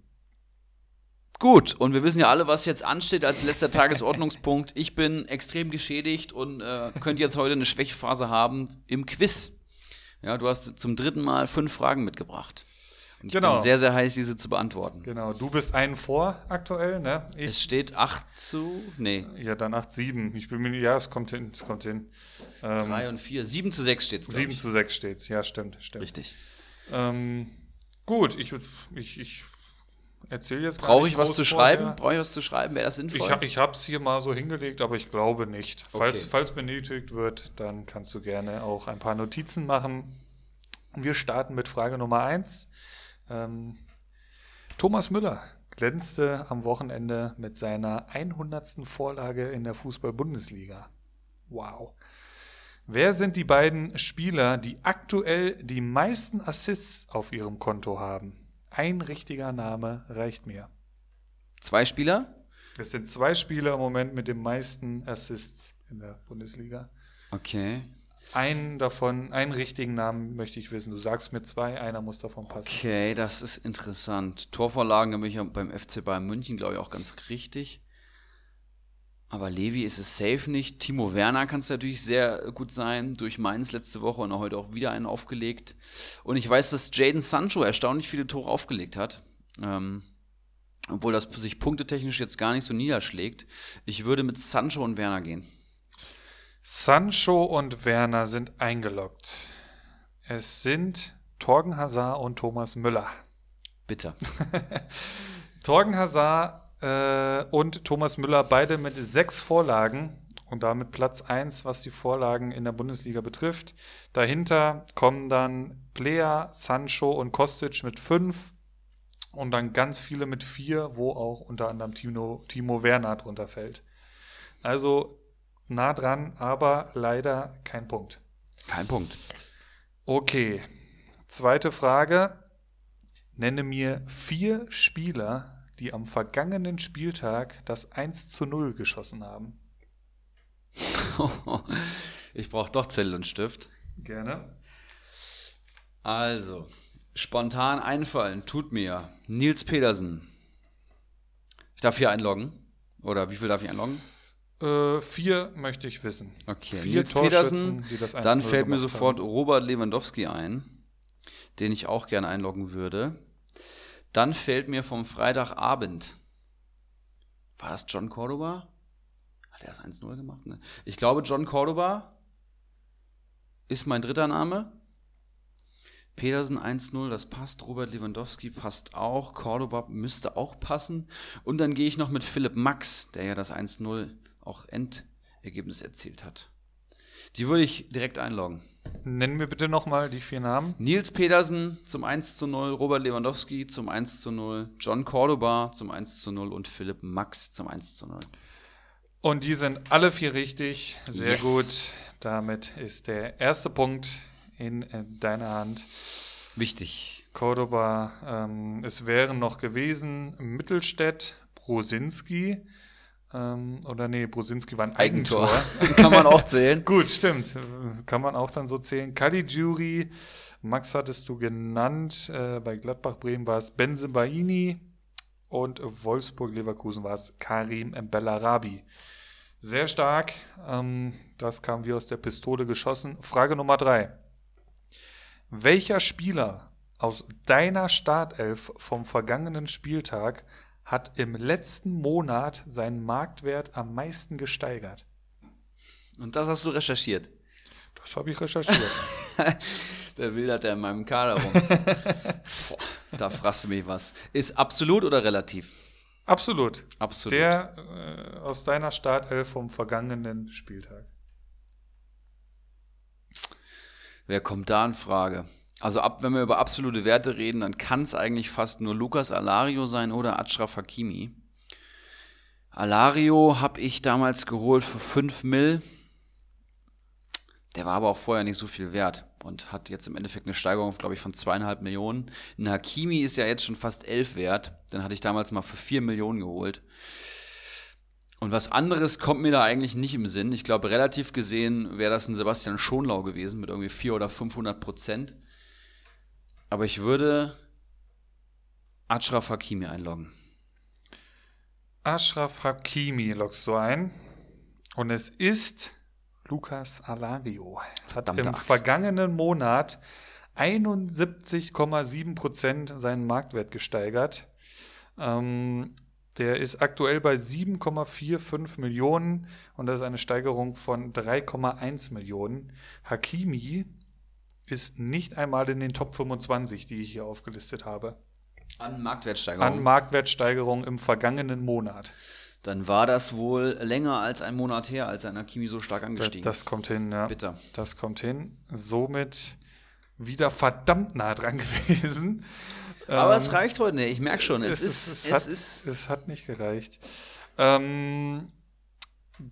Gut, und wir wissen ja alle, was jetzt ansteht als letzter Tagesordnungspunkt. Ich bin extrem geschädigt und äh, könnte jetzt heute eine Schwächphase haben im Quiz. Ja, du hast zum dritten Mal fünf Fragen mitgebracht. Und ich genau. bin sehr, sehr heiß, diese zu beantworten. Genau, du bist einen vor aktuell, ne? Ich, es steht 8 zu. Nee. Ja, dann 8, 7. Ich bin mir ja, es kommt hin, es kommt hin. Ähm, 3 und 4. 7 zu 6 steht es. 7 zu 6 steht es, ja, stimmt, stimmt. Richtig. Ähm, gut, ich, ich, ich erzähle jetzt Brauche ich was zu vorher. schreiben? Brauche ich was zu schreiben? Wäre das sinnvoll? Ich, hab- ich habe es hier mal so hingelegt, aber ich glaube nicht. Falls, Okay. falls benötigt wird, dann kannst du gerne auch ein paar Notizen machen. Wir starten mit Frage Nummer 1. Ähm, Thomas Müller glänzte am Wochenende mit seiner 100. Vorlage in der Fußball-Bundesliga. Wow. Wer sind die beiden Spieler, die aktuell die meisten Assists auf ihrem Konto haben? Ein richtiger Name reicht mir. Zwei Spieler? Es sind zwei Spieler im Moment mit den meisten Assists in der Bundesliga. Okay. Einen davon, einen richtigen Namen möchte ich wissen. Du sagst mir zwei, einer muss davon passen. Okay, das ist interessant. Torvorlagen bin ich ja beim FC Bayern München, glaube ich, auch ganz richtig. Aber Levi ist es safe nicht. Timo Werner kann es natürlich sehr gut sein. Durch Mainz letzte Woche und heute auch wieder einen aufgelegt. Und ich weiß, dass Jaden Sancho erstaunlich viele Tore aufgelegt hat. Ähm, obwohl das sich punktetechnisch jetzt gar nicht so niederschlägt. Ich würde mit Sancho und Werner gehen. Sancho und Werner sind eingeloggt. Es sind Torgen Hazard und Thomas Müller. Bitte. Torgen Hazard äh, und Thomas Müller beide mit sechs Vorlagen und damit Platz 1, was die Vorlagen in der Bundesliga betrifft. Dahinter kommen dann Plea, Sancho und Kostic mit fünf und dann ganz viele mit vier, wo auch unter anderem Timo, Timo Werner drunter fällt. Also nah dran, aber leider kein Punkt. Kein Punkt. Okay, zweite Frage. Nenne mir vier Spieler, die am vergangenen Spieltag das 1 zu 0 geschossen haben. ich brauche doch Zettel und Stift. Gerne. Also, spontan einfallen tut mir Nils Pedersen. Ich darf hier einloggen. Oder wie viel darf ich einloggen? Äh, vier möchte ich wissen. Okay, Vier Nils Pedersen. die das 1 Dann zu 0 fällt mir sofort haben. Robert Lewandowski ein, den ich auch gerne einloggen würde. Dann fällt mir vom Freitagabend. War das John Cordoba? Hat er das 1-0 gemacht? Ne? Ich glaube, John Cordoba ist mein dritter Name. Pedersen 1-0, das passt. Robert Lewandowski passt auch. Cordoba müsste auch passen. Und dann gehe ich noch mit Philipp Max, der ja das 1-0 auch Endergebnis erzielt hat. Die würde ich direkt einloggen. Nenn mir bitte nochmal die vier Namen. Nils Pedersen zum 1 zu 0, Robert Lewandowski zum 1 zu 0, John Cordoba zum 1 zu 0 und Philipp Max zum 1 zu 0. Und die sind alle vier richtig. Sehr Yes. gut. Damit ist der erste Punkt in äh, deiner Hand. Wichtig. Cordoba. Ähm, es wären noch gewesen Mittelstädt, Brosinski. Ähm, oder nee, Brosinski war ein Eigentor. Kann man auch zählen. Gut, stimmt. Kann man auch dann so zählen. Caligiuri, Max hattest du genannt. Äh, bei Gladbach Bremen war es Benzebaini. Und Wolfsburg-Leverkusen war es Karim Bellarabi. Sehr stark. Ähm, das kam wie aus der Pistole geschossen. Frage Nummer drei. Welcher Spieler aus deiner Startelf vom vergangenen Spieltag hat im letzten Monat seinen Marktwert am meisten gesteigert? Und das hast du recherchiert. Das habe ich recherchiert. Der wildert ja in meinem Kader rum. Boah, da fragst du mich was. Ist absolut oder relativ? Absolut. Absolut. Der äh, aus deiner Startelf vom vergangenen Spieltag. Wer kommt da in Frage? Also ab, wenn wir über absolute Werte reden, dann kann es eigentlich fast nur Lukas Alario sein oder Achraf Hakimi. Alario habe ich damals geholt für 5 Mil. Der war aber auch vorher nicht so viel wert und hat jetzt im Endeffekt eine Steigerung, glaube ich, von zweieinhalb Millionen. Ein Hakimi ist ja jetzt schon fast 11 wert. Den hatte ich damals mal für 4 Millionen geholt. Und was anderes kommt mir da eigentlich nicht im Sinn. Ich glaube, relativ gesehen wäre das ein Sebastian Schonlau gewesen mit irgendwie 400 oder 500 Prozent. Aber ich würde Achraf Hakimi einloggen. Ashraf Hakimi lockst du ein. Und es ist Lukas Alario. Hat Verdammte im Axt. vergangenen Monat 71,7 Prozent seinen Marktwert gesteigert. Ähm, der ist aktuell bei 7,45 Millionen und das ist eine Steigerung von 3,1 Millionen. Hakimi ist nicht einmal in den Top 25, die ich hier aufgelistet habe. An Marktwertsteigerung. an Marktwertsteigerung im vergangenen Monat. Dann war das wohl länger als ein Monat her, als ein Akimi so stark Das, angestiegen das kommt hin, ja. Bitter. Das kommt hin. Somit wieder verdammt nah dran gewesen. Aber Ähm, es reicht heute nicht. Ich merke schon, es, ist, es, hat, ist. es hat nicht gereicht. Ähm,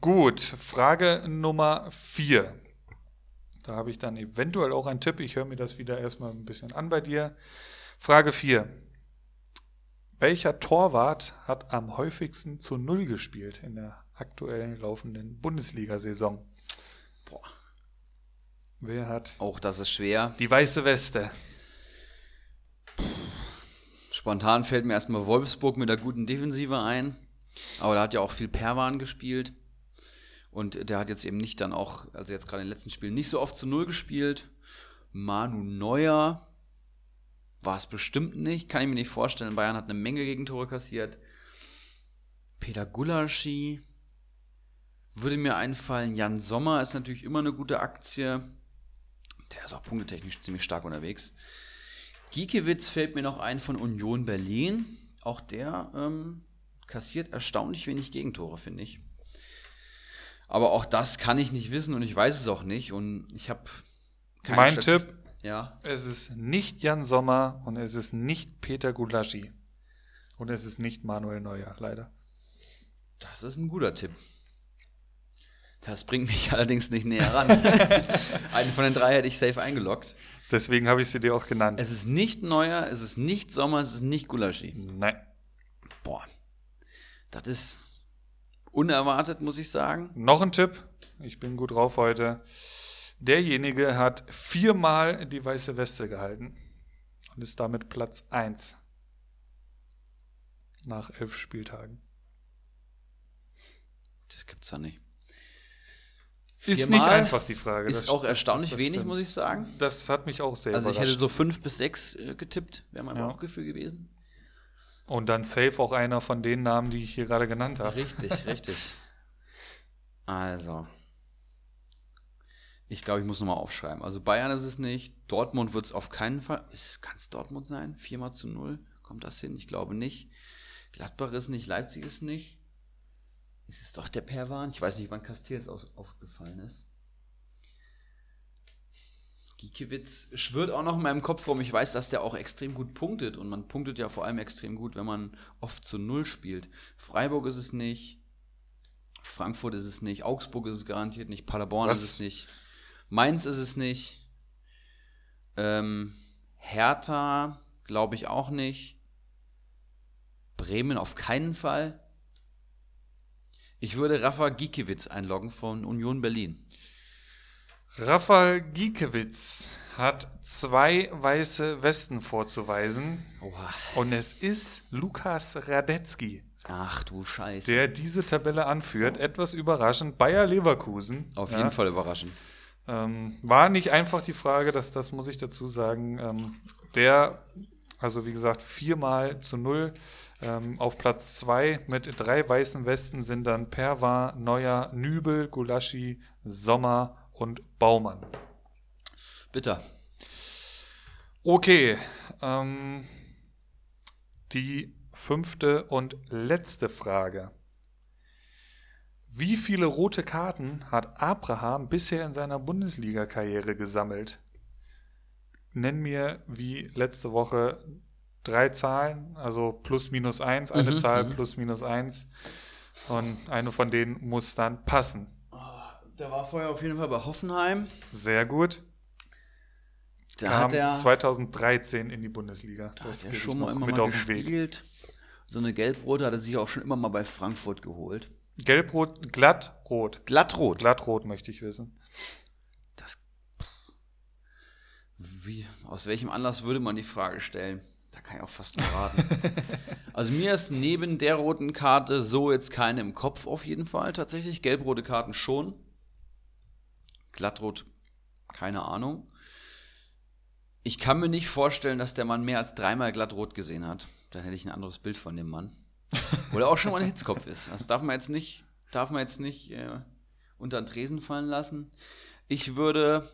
gut, Frage Nummer vier. Da habe ich dann eventuell auch einen Tipp. Ich höre mir das wieder erstmal ein bisschen an bei dir. Frage 4. Welcher Torwart hat am häufigsten zu Null gespielt in der aktuellen laufenden Bundesliga-Saison? Boah, Wer hat auch das ist schwer. die weiße Weste? Spontan fällt mir erstmal Wolfsburg mit der guten Defensive ein. Aber da hat ja auch viel Perwan gespielt. Und der hat jetzt eben nicht dann auch, also jetzt gerade in den letzten Spielen, nicht so oft zu Null gespielt. Manu Neuer war es bestimmt nicht. Kann ich mir nicht vorstellen. Bayern hat eine Menge Gegentore kassiert. Peter Gulaschi würde mir einfallen. Jan Sommer ist natürlich immer eine gute Aktie. Der ist auch punktetechnisch ziemlich stark unterwegs. Giekewitz fällt mir noch ein von Union Berlin. Auch der ähm, kassiert erstaunlich wenig Gegentore, finde ich. Aber auch das kann ich nicht wissen und ich weiß es auch nicht. Und ich habe Mein Tipp? Ja. Es ist nicht Jan Sommer und es ist nicht Peter Gulaschi. Und es ist nicht Manuel Neuer, leider. Das ist ein guter Tipp. Das bringt mich allerdings nicht näher ran. Einen von den drei hätte ich safe eingeloggt. Deswegen habe ich sie dir auch genannt. Es ist nicht Neuer, es ist nicht Sommer, es ist nicht Gulaschi. Nein. Boah, das ist unerwartet, muss ich sagen. Noch ein Tipp. Ich bin gut drauf heute. Derjenige hat viermal die weiße Weste gehalten und ist damit Platz 1 nach elf Spieltagen. Das gibt's ja nicht. Ist Viermal nicht einfach die Frage. Ist das auch st- erstaunlich das wenig, stimmt. muss ich sagen. Das hat mich auch sehr Also ich überrascht. hätte so fünf bis sechs äh, getippt, wäre mein Ja. Bauchgefühl gewesen. Und dann safe auch einer von den Namen, die ich hier gerade genannt habe. Richtig, richtig. Also. Ich glaube, ich muss nochmal aufschreiben. Also Bayern ist es nicht. Dortmund wird es auf keinen Fall. Kann es Dortmund sein? Viermal zu null? Kommt das hin? Ich glaube nicht. Gladbach ist nicht, Leipzig ist nicht. Ist es doch der Perwan? Ich weiß nicht, wann Castells aufgefallen ist. Giekewitz schwirrt auch noch in meinem Kopf rum. Ich weiß, dass der auch extrem gut punktet. Und man punktet ja vor allem extrem gut, wenn man oft zu Null spielt. Freiburg ist es nicht. Frankfurt ist es nicht. Augsburg ist es garantiert nicht. Paderborn Was? ist es nicht. Mainz ist es nicht. Ähm, Hertha glaube ich auch nicht. Bremen auf keinen Fall. Ich würde Rafa Giekewitz einloggen von Union Berlin. Rafael Giekewitz hat zwei weiße Westen vorzuweisen Oha. und es ist Lukas Radetzky, Ach du Scheiße. der diese Tabelle anführt. Etwas überraschend. Bayer Leverkusen. Auf ja, jeden Fall überraschend. Ähm, war nicht einfach die Frage, das, das muss ich dazu sagen. Ähm, der, also wie gesagt, viermal zu null. Ähm, auf Platz zwei mit drei weißen Westen sind dann Perwa, Neuer, Nübel, Gulaschi, Sommer und Baumann. Bitter. Okay, ähm, die fünfte und letzte Frage. Wie viele rote Karten hat Abraham bisher in seiner Bundesliga-Karriere gesammelt? Nenn mir wie letzte Woche drei Zahlen, also plus minus eins, eine Mhm, Zahl plus minus eins. Und eine von denen muss dann passen. Der war vorher auf jeden Fall bei Hoffenheim. Sehr gut. Da Kam hat er, 2013 in die Bundesliga. da Das hat er schon mal immer mit mal auf den Weg. gespielt. So eine Gelbrote hat er sich auch schon immer mal bei Frankfurt geholt. Gelbrot, glattrot. Glattrot. Glattrot möchte ich wissen. Das, wie, aus welchem Anlass würde man die Frage stellen? Da kann ich auch fast nur raten. also mir ist neben der roten Karte so jetzt keine im Kopf auf jeden Fall tatsächlich. Gelbrote Karten schon. Glattrot, keine Ahnung. Ich kann mir nicht vorstellen, dass der Mann mehr als dreimal glattrot gesehen hat. Dann hätte ich ein anderes Bild von dem Mann. Oder auch schon mal ein Hitzkopf ist. Das darf man jetzt nicht, darf man jetzt nicht äh, unter den Tresen fallen lassen. Ich würde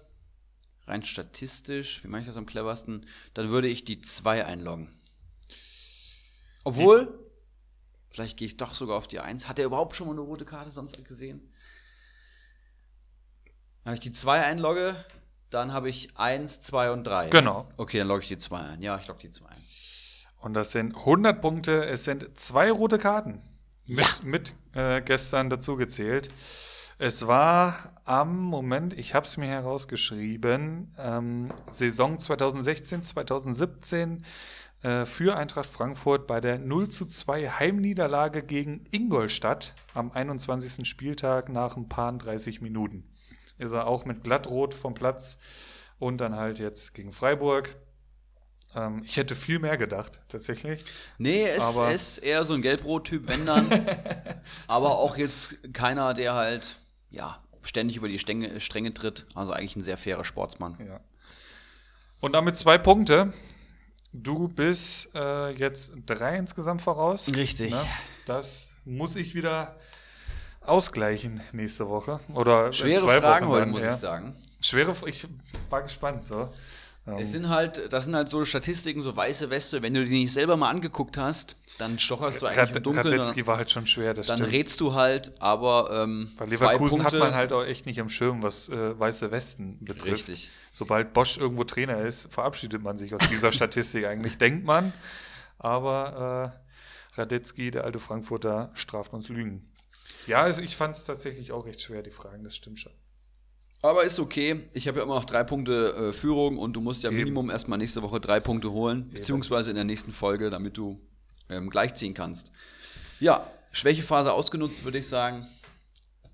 rein statistisch, wie mache ich das am cleversten, dann würde ich die 2 einloggen. Obwohl, vielleicht gehe ich doch sogar auf die 1. Hat er überhaupt schon mal eine rote Karte sonst gesehen? Wenn ich die 2 einlogge, dann habe ich 1, 2 und 3. Genau. Okay, dann logge ich die 2 ein. Ja, ich logge die 2 ein. Und das sind 100 Punkte. Es sind zwei rote Karten mit, Ja. mit äh, gestern dazu gezählt. Es war am Moment, ich habe es mir herausgeschrieben, ähm, Saison 2016, 2017 äh, für Eintracht Frankfurt bei der 0 zu 2 Heimniederlage gegen Ingolstadt am 21. Spieltag nach ein paar 30 Minuten. Ist er auch mit Glattrot vom Platz und dann halt jetzt gegen Freiburg. Ähm, ich hätte viel mehr gedacht, tatsächlich. Nee, es ist eher so ein Gelbrot-Typ, wenn dann. aber auch jetzt keiner, der halt, ja, ständig über die Stränge, Stränge tritt. Also eigentlich ein sehr fairer Sportsmann. Ja. Und damit zwei Punkte. Du bist äh, jetzt drei insgesamt voraus. Richtig. Ne? Das muss ich wieder ausgleichen nächste Woche. Oder Schwere zwei Fragen heute, muss ja. ich sagen. Schwere, ich war gespannt. So. Ähm, Es sind halt, das sind halt so Statistiken, so weiße Weste. Wenn du die nicht selber mal angeguckt hast, dann stocherst du eigentlich im Rad- Dunkeln. Radetzky war halt schon schwer, das dann stimmt. rätst du halt, aber ähm, Bei Leverkusen hat man halt auch echt nicht am Schirm, was äh, weiße Westen betrifft. Richtig. Sobald Bosch irgendwo Trainer ist, verabschiedet man sich aus dieser Statistik eigentlich, denkt man. Aber äh, Radetzky, der alte Frankfurter, straft uns Lügen. Ja, also ich fand es tatsächlich auch recht schwer, die Fragen, das stimmt schon. Aber ist okay. Ich habe ja immer noch drei Punkte äh, Führung und du musst ja Eben. Minimum erstmal nächste Woche drei Punkte holen, beziehungsweise in der nächsten Folge, damit du ähm, gleichziehen kannst. Ja, Schwächephase ausgenutzt, würde ich sagen.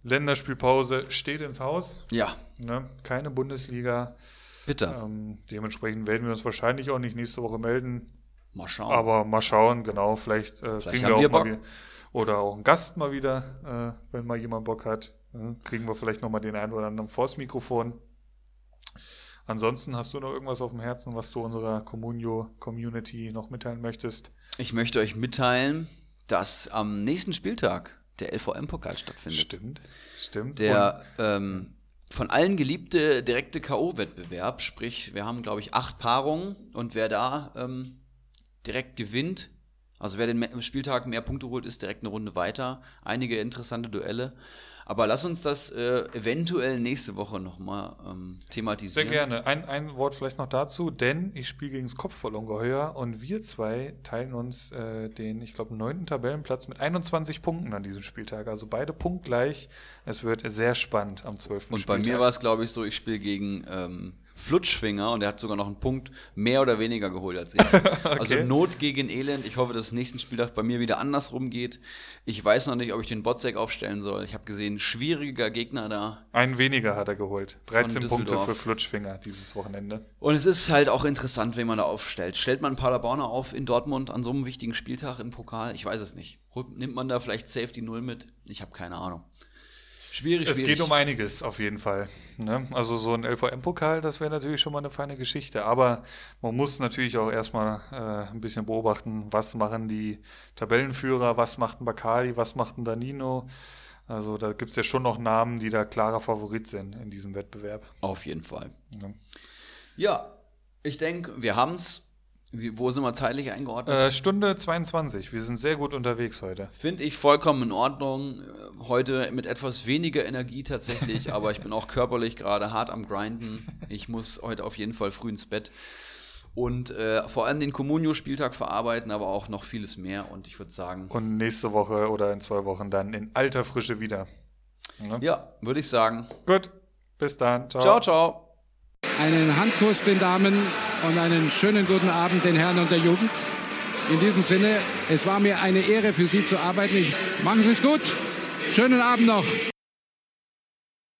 Länderspielpause steht ins Haus. Ja, Ne? Keine Bundesliga. bitte. Ähm, dementsprechend werden wir uns wahrscheinlich auch nicht nächste Woche melden. Mal schauen. Aber mal schauen, genau, vielleicht, äh, kriegen haben wir auch wir mal Bock. wieder. Oder auch einen Gast mal wieder, äh, wenn mal jemand Bock hat. Äh, kriegen wir vielleicht nochmal den einen oder anderen vors Mikrofon. Ansonsten hast du noch irgendwas auf dem Herzen, was du unserer Communio-Community noch mitteilen möchtest? ich möchte euch mitteilen, dass am nächsten Spieltag der LVM-Pokal stattfindet. Stimmt, stimmt. Der ähm, von allen geliebte direkte K.O.-Wettbewerb, sprich, wir haben, glaube ich, acht Paarungen und wer da ähm, direkt gewinnt, also wer den Spieltag mehr Punkte holt, ist direkt eine Runde weiter. Einige interessante Duelle. Aber lass uns das äh, eventuell nächste Woche nochmal ähm, Sehr thematisieren. gerne. Ein, ein Wort vielleicht noch dazu, denn ich spiele gegen das Kopfballungeheuer und wir zwei teilen uns äh, den, ich glaube, neunten Tabellenplatz mit 21 Punkten an diesem Spieltag. Also beide punktgleich. Es wird sehr spannend am 12. Und bei Spieltag. mir war es, glaube ich, so, ich spiele gegen ähm, Flutschfinger und der hat sogar noch einen Punkt mehr oder weniger geholt als ich. Also Not gegen Elend. Ich hoffe, dass es nächsten Spieltag bei mir wieder andersrum geht. Ich weiß noch nicht, ob ich den Botzek aufstellen soll. Ich habe gesehen, schwieriger Gegner da. Einen weniger hat er geholt. 13 Punkte für Flutschfinger dieses Wochenende. Und es ist halt auch interessant, wen man da aufstellt. Stellt man Paderborner auf in Dortmund an so einem wichtigen Spieltag im Pokal? Ich weiß es nicht. Nimmt man da vielleicht safe die Null mit? Ich habe keine Ahnung. Schwierig, Es schwierig. geht um einiges auf jeden Fall. Ne? Also so ein LVM-Pokal, das wäre natürlich schon mal eine feine Geschichte. Aber man muss natürlich auch erstmal äh, ein bisschen beobachten, was machen die Tabellenführer, was macht ein Bakali, was macht ein Danino. Also da gibt es ja schon noch Namen, die da klarer Favorit sind in diesem Wettbewerb. Auf jeden Fall. Ja. Ja, ich denke, wir haben's. Wie, wo sind wir zeitlich eingeordnet? Äh, Stunde 22. Wir sind sehr gut unterwegs heute. Finde ich vollkommen in Ordnung. Äh, Heute mit etwas weniger Energie tatsächlich, aber ich bin auch körperlich gerade hart am Grinden. Ich muss heute auf jeden Fall früh ins Bett. Und äh, vor allem den Communio-Spieltag verarbeiten, aber auch noch vieles mehr. Und ich würde sagen, Und nächste Woche oder in zwei Wochen dann in alter Frische wieder. Ne? ja, würde ich sagen. Gut, bis dann. Ciao, ciao. Einen Handkuss den Damen und einen schönen guten Abend den Herren und der Jugend. In diesem Sinne, es war mir eine Ehre für Sie zu arbeiten. Ich, machen Sie es gut. Schönen Abend noch.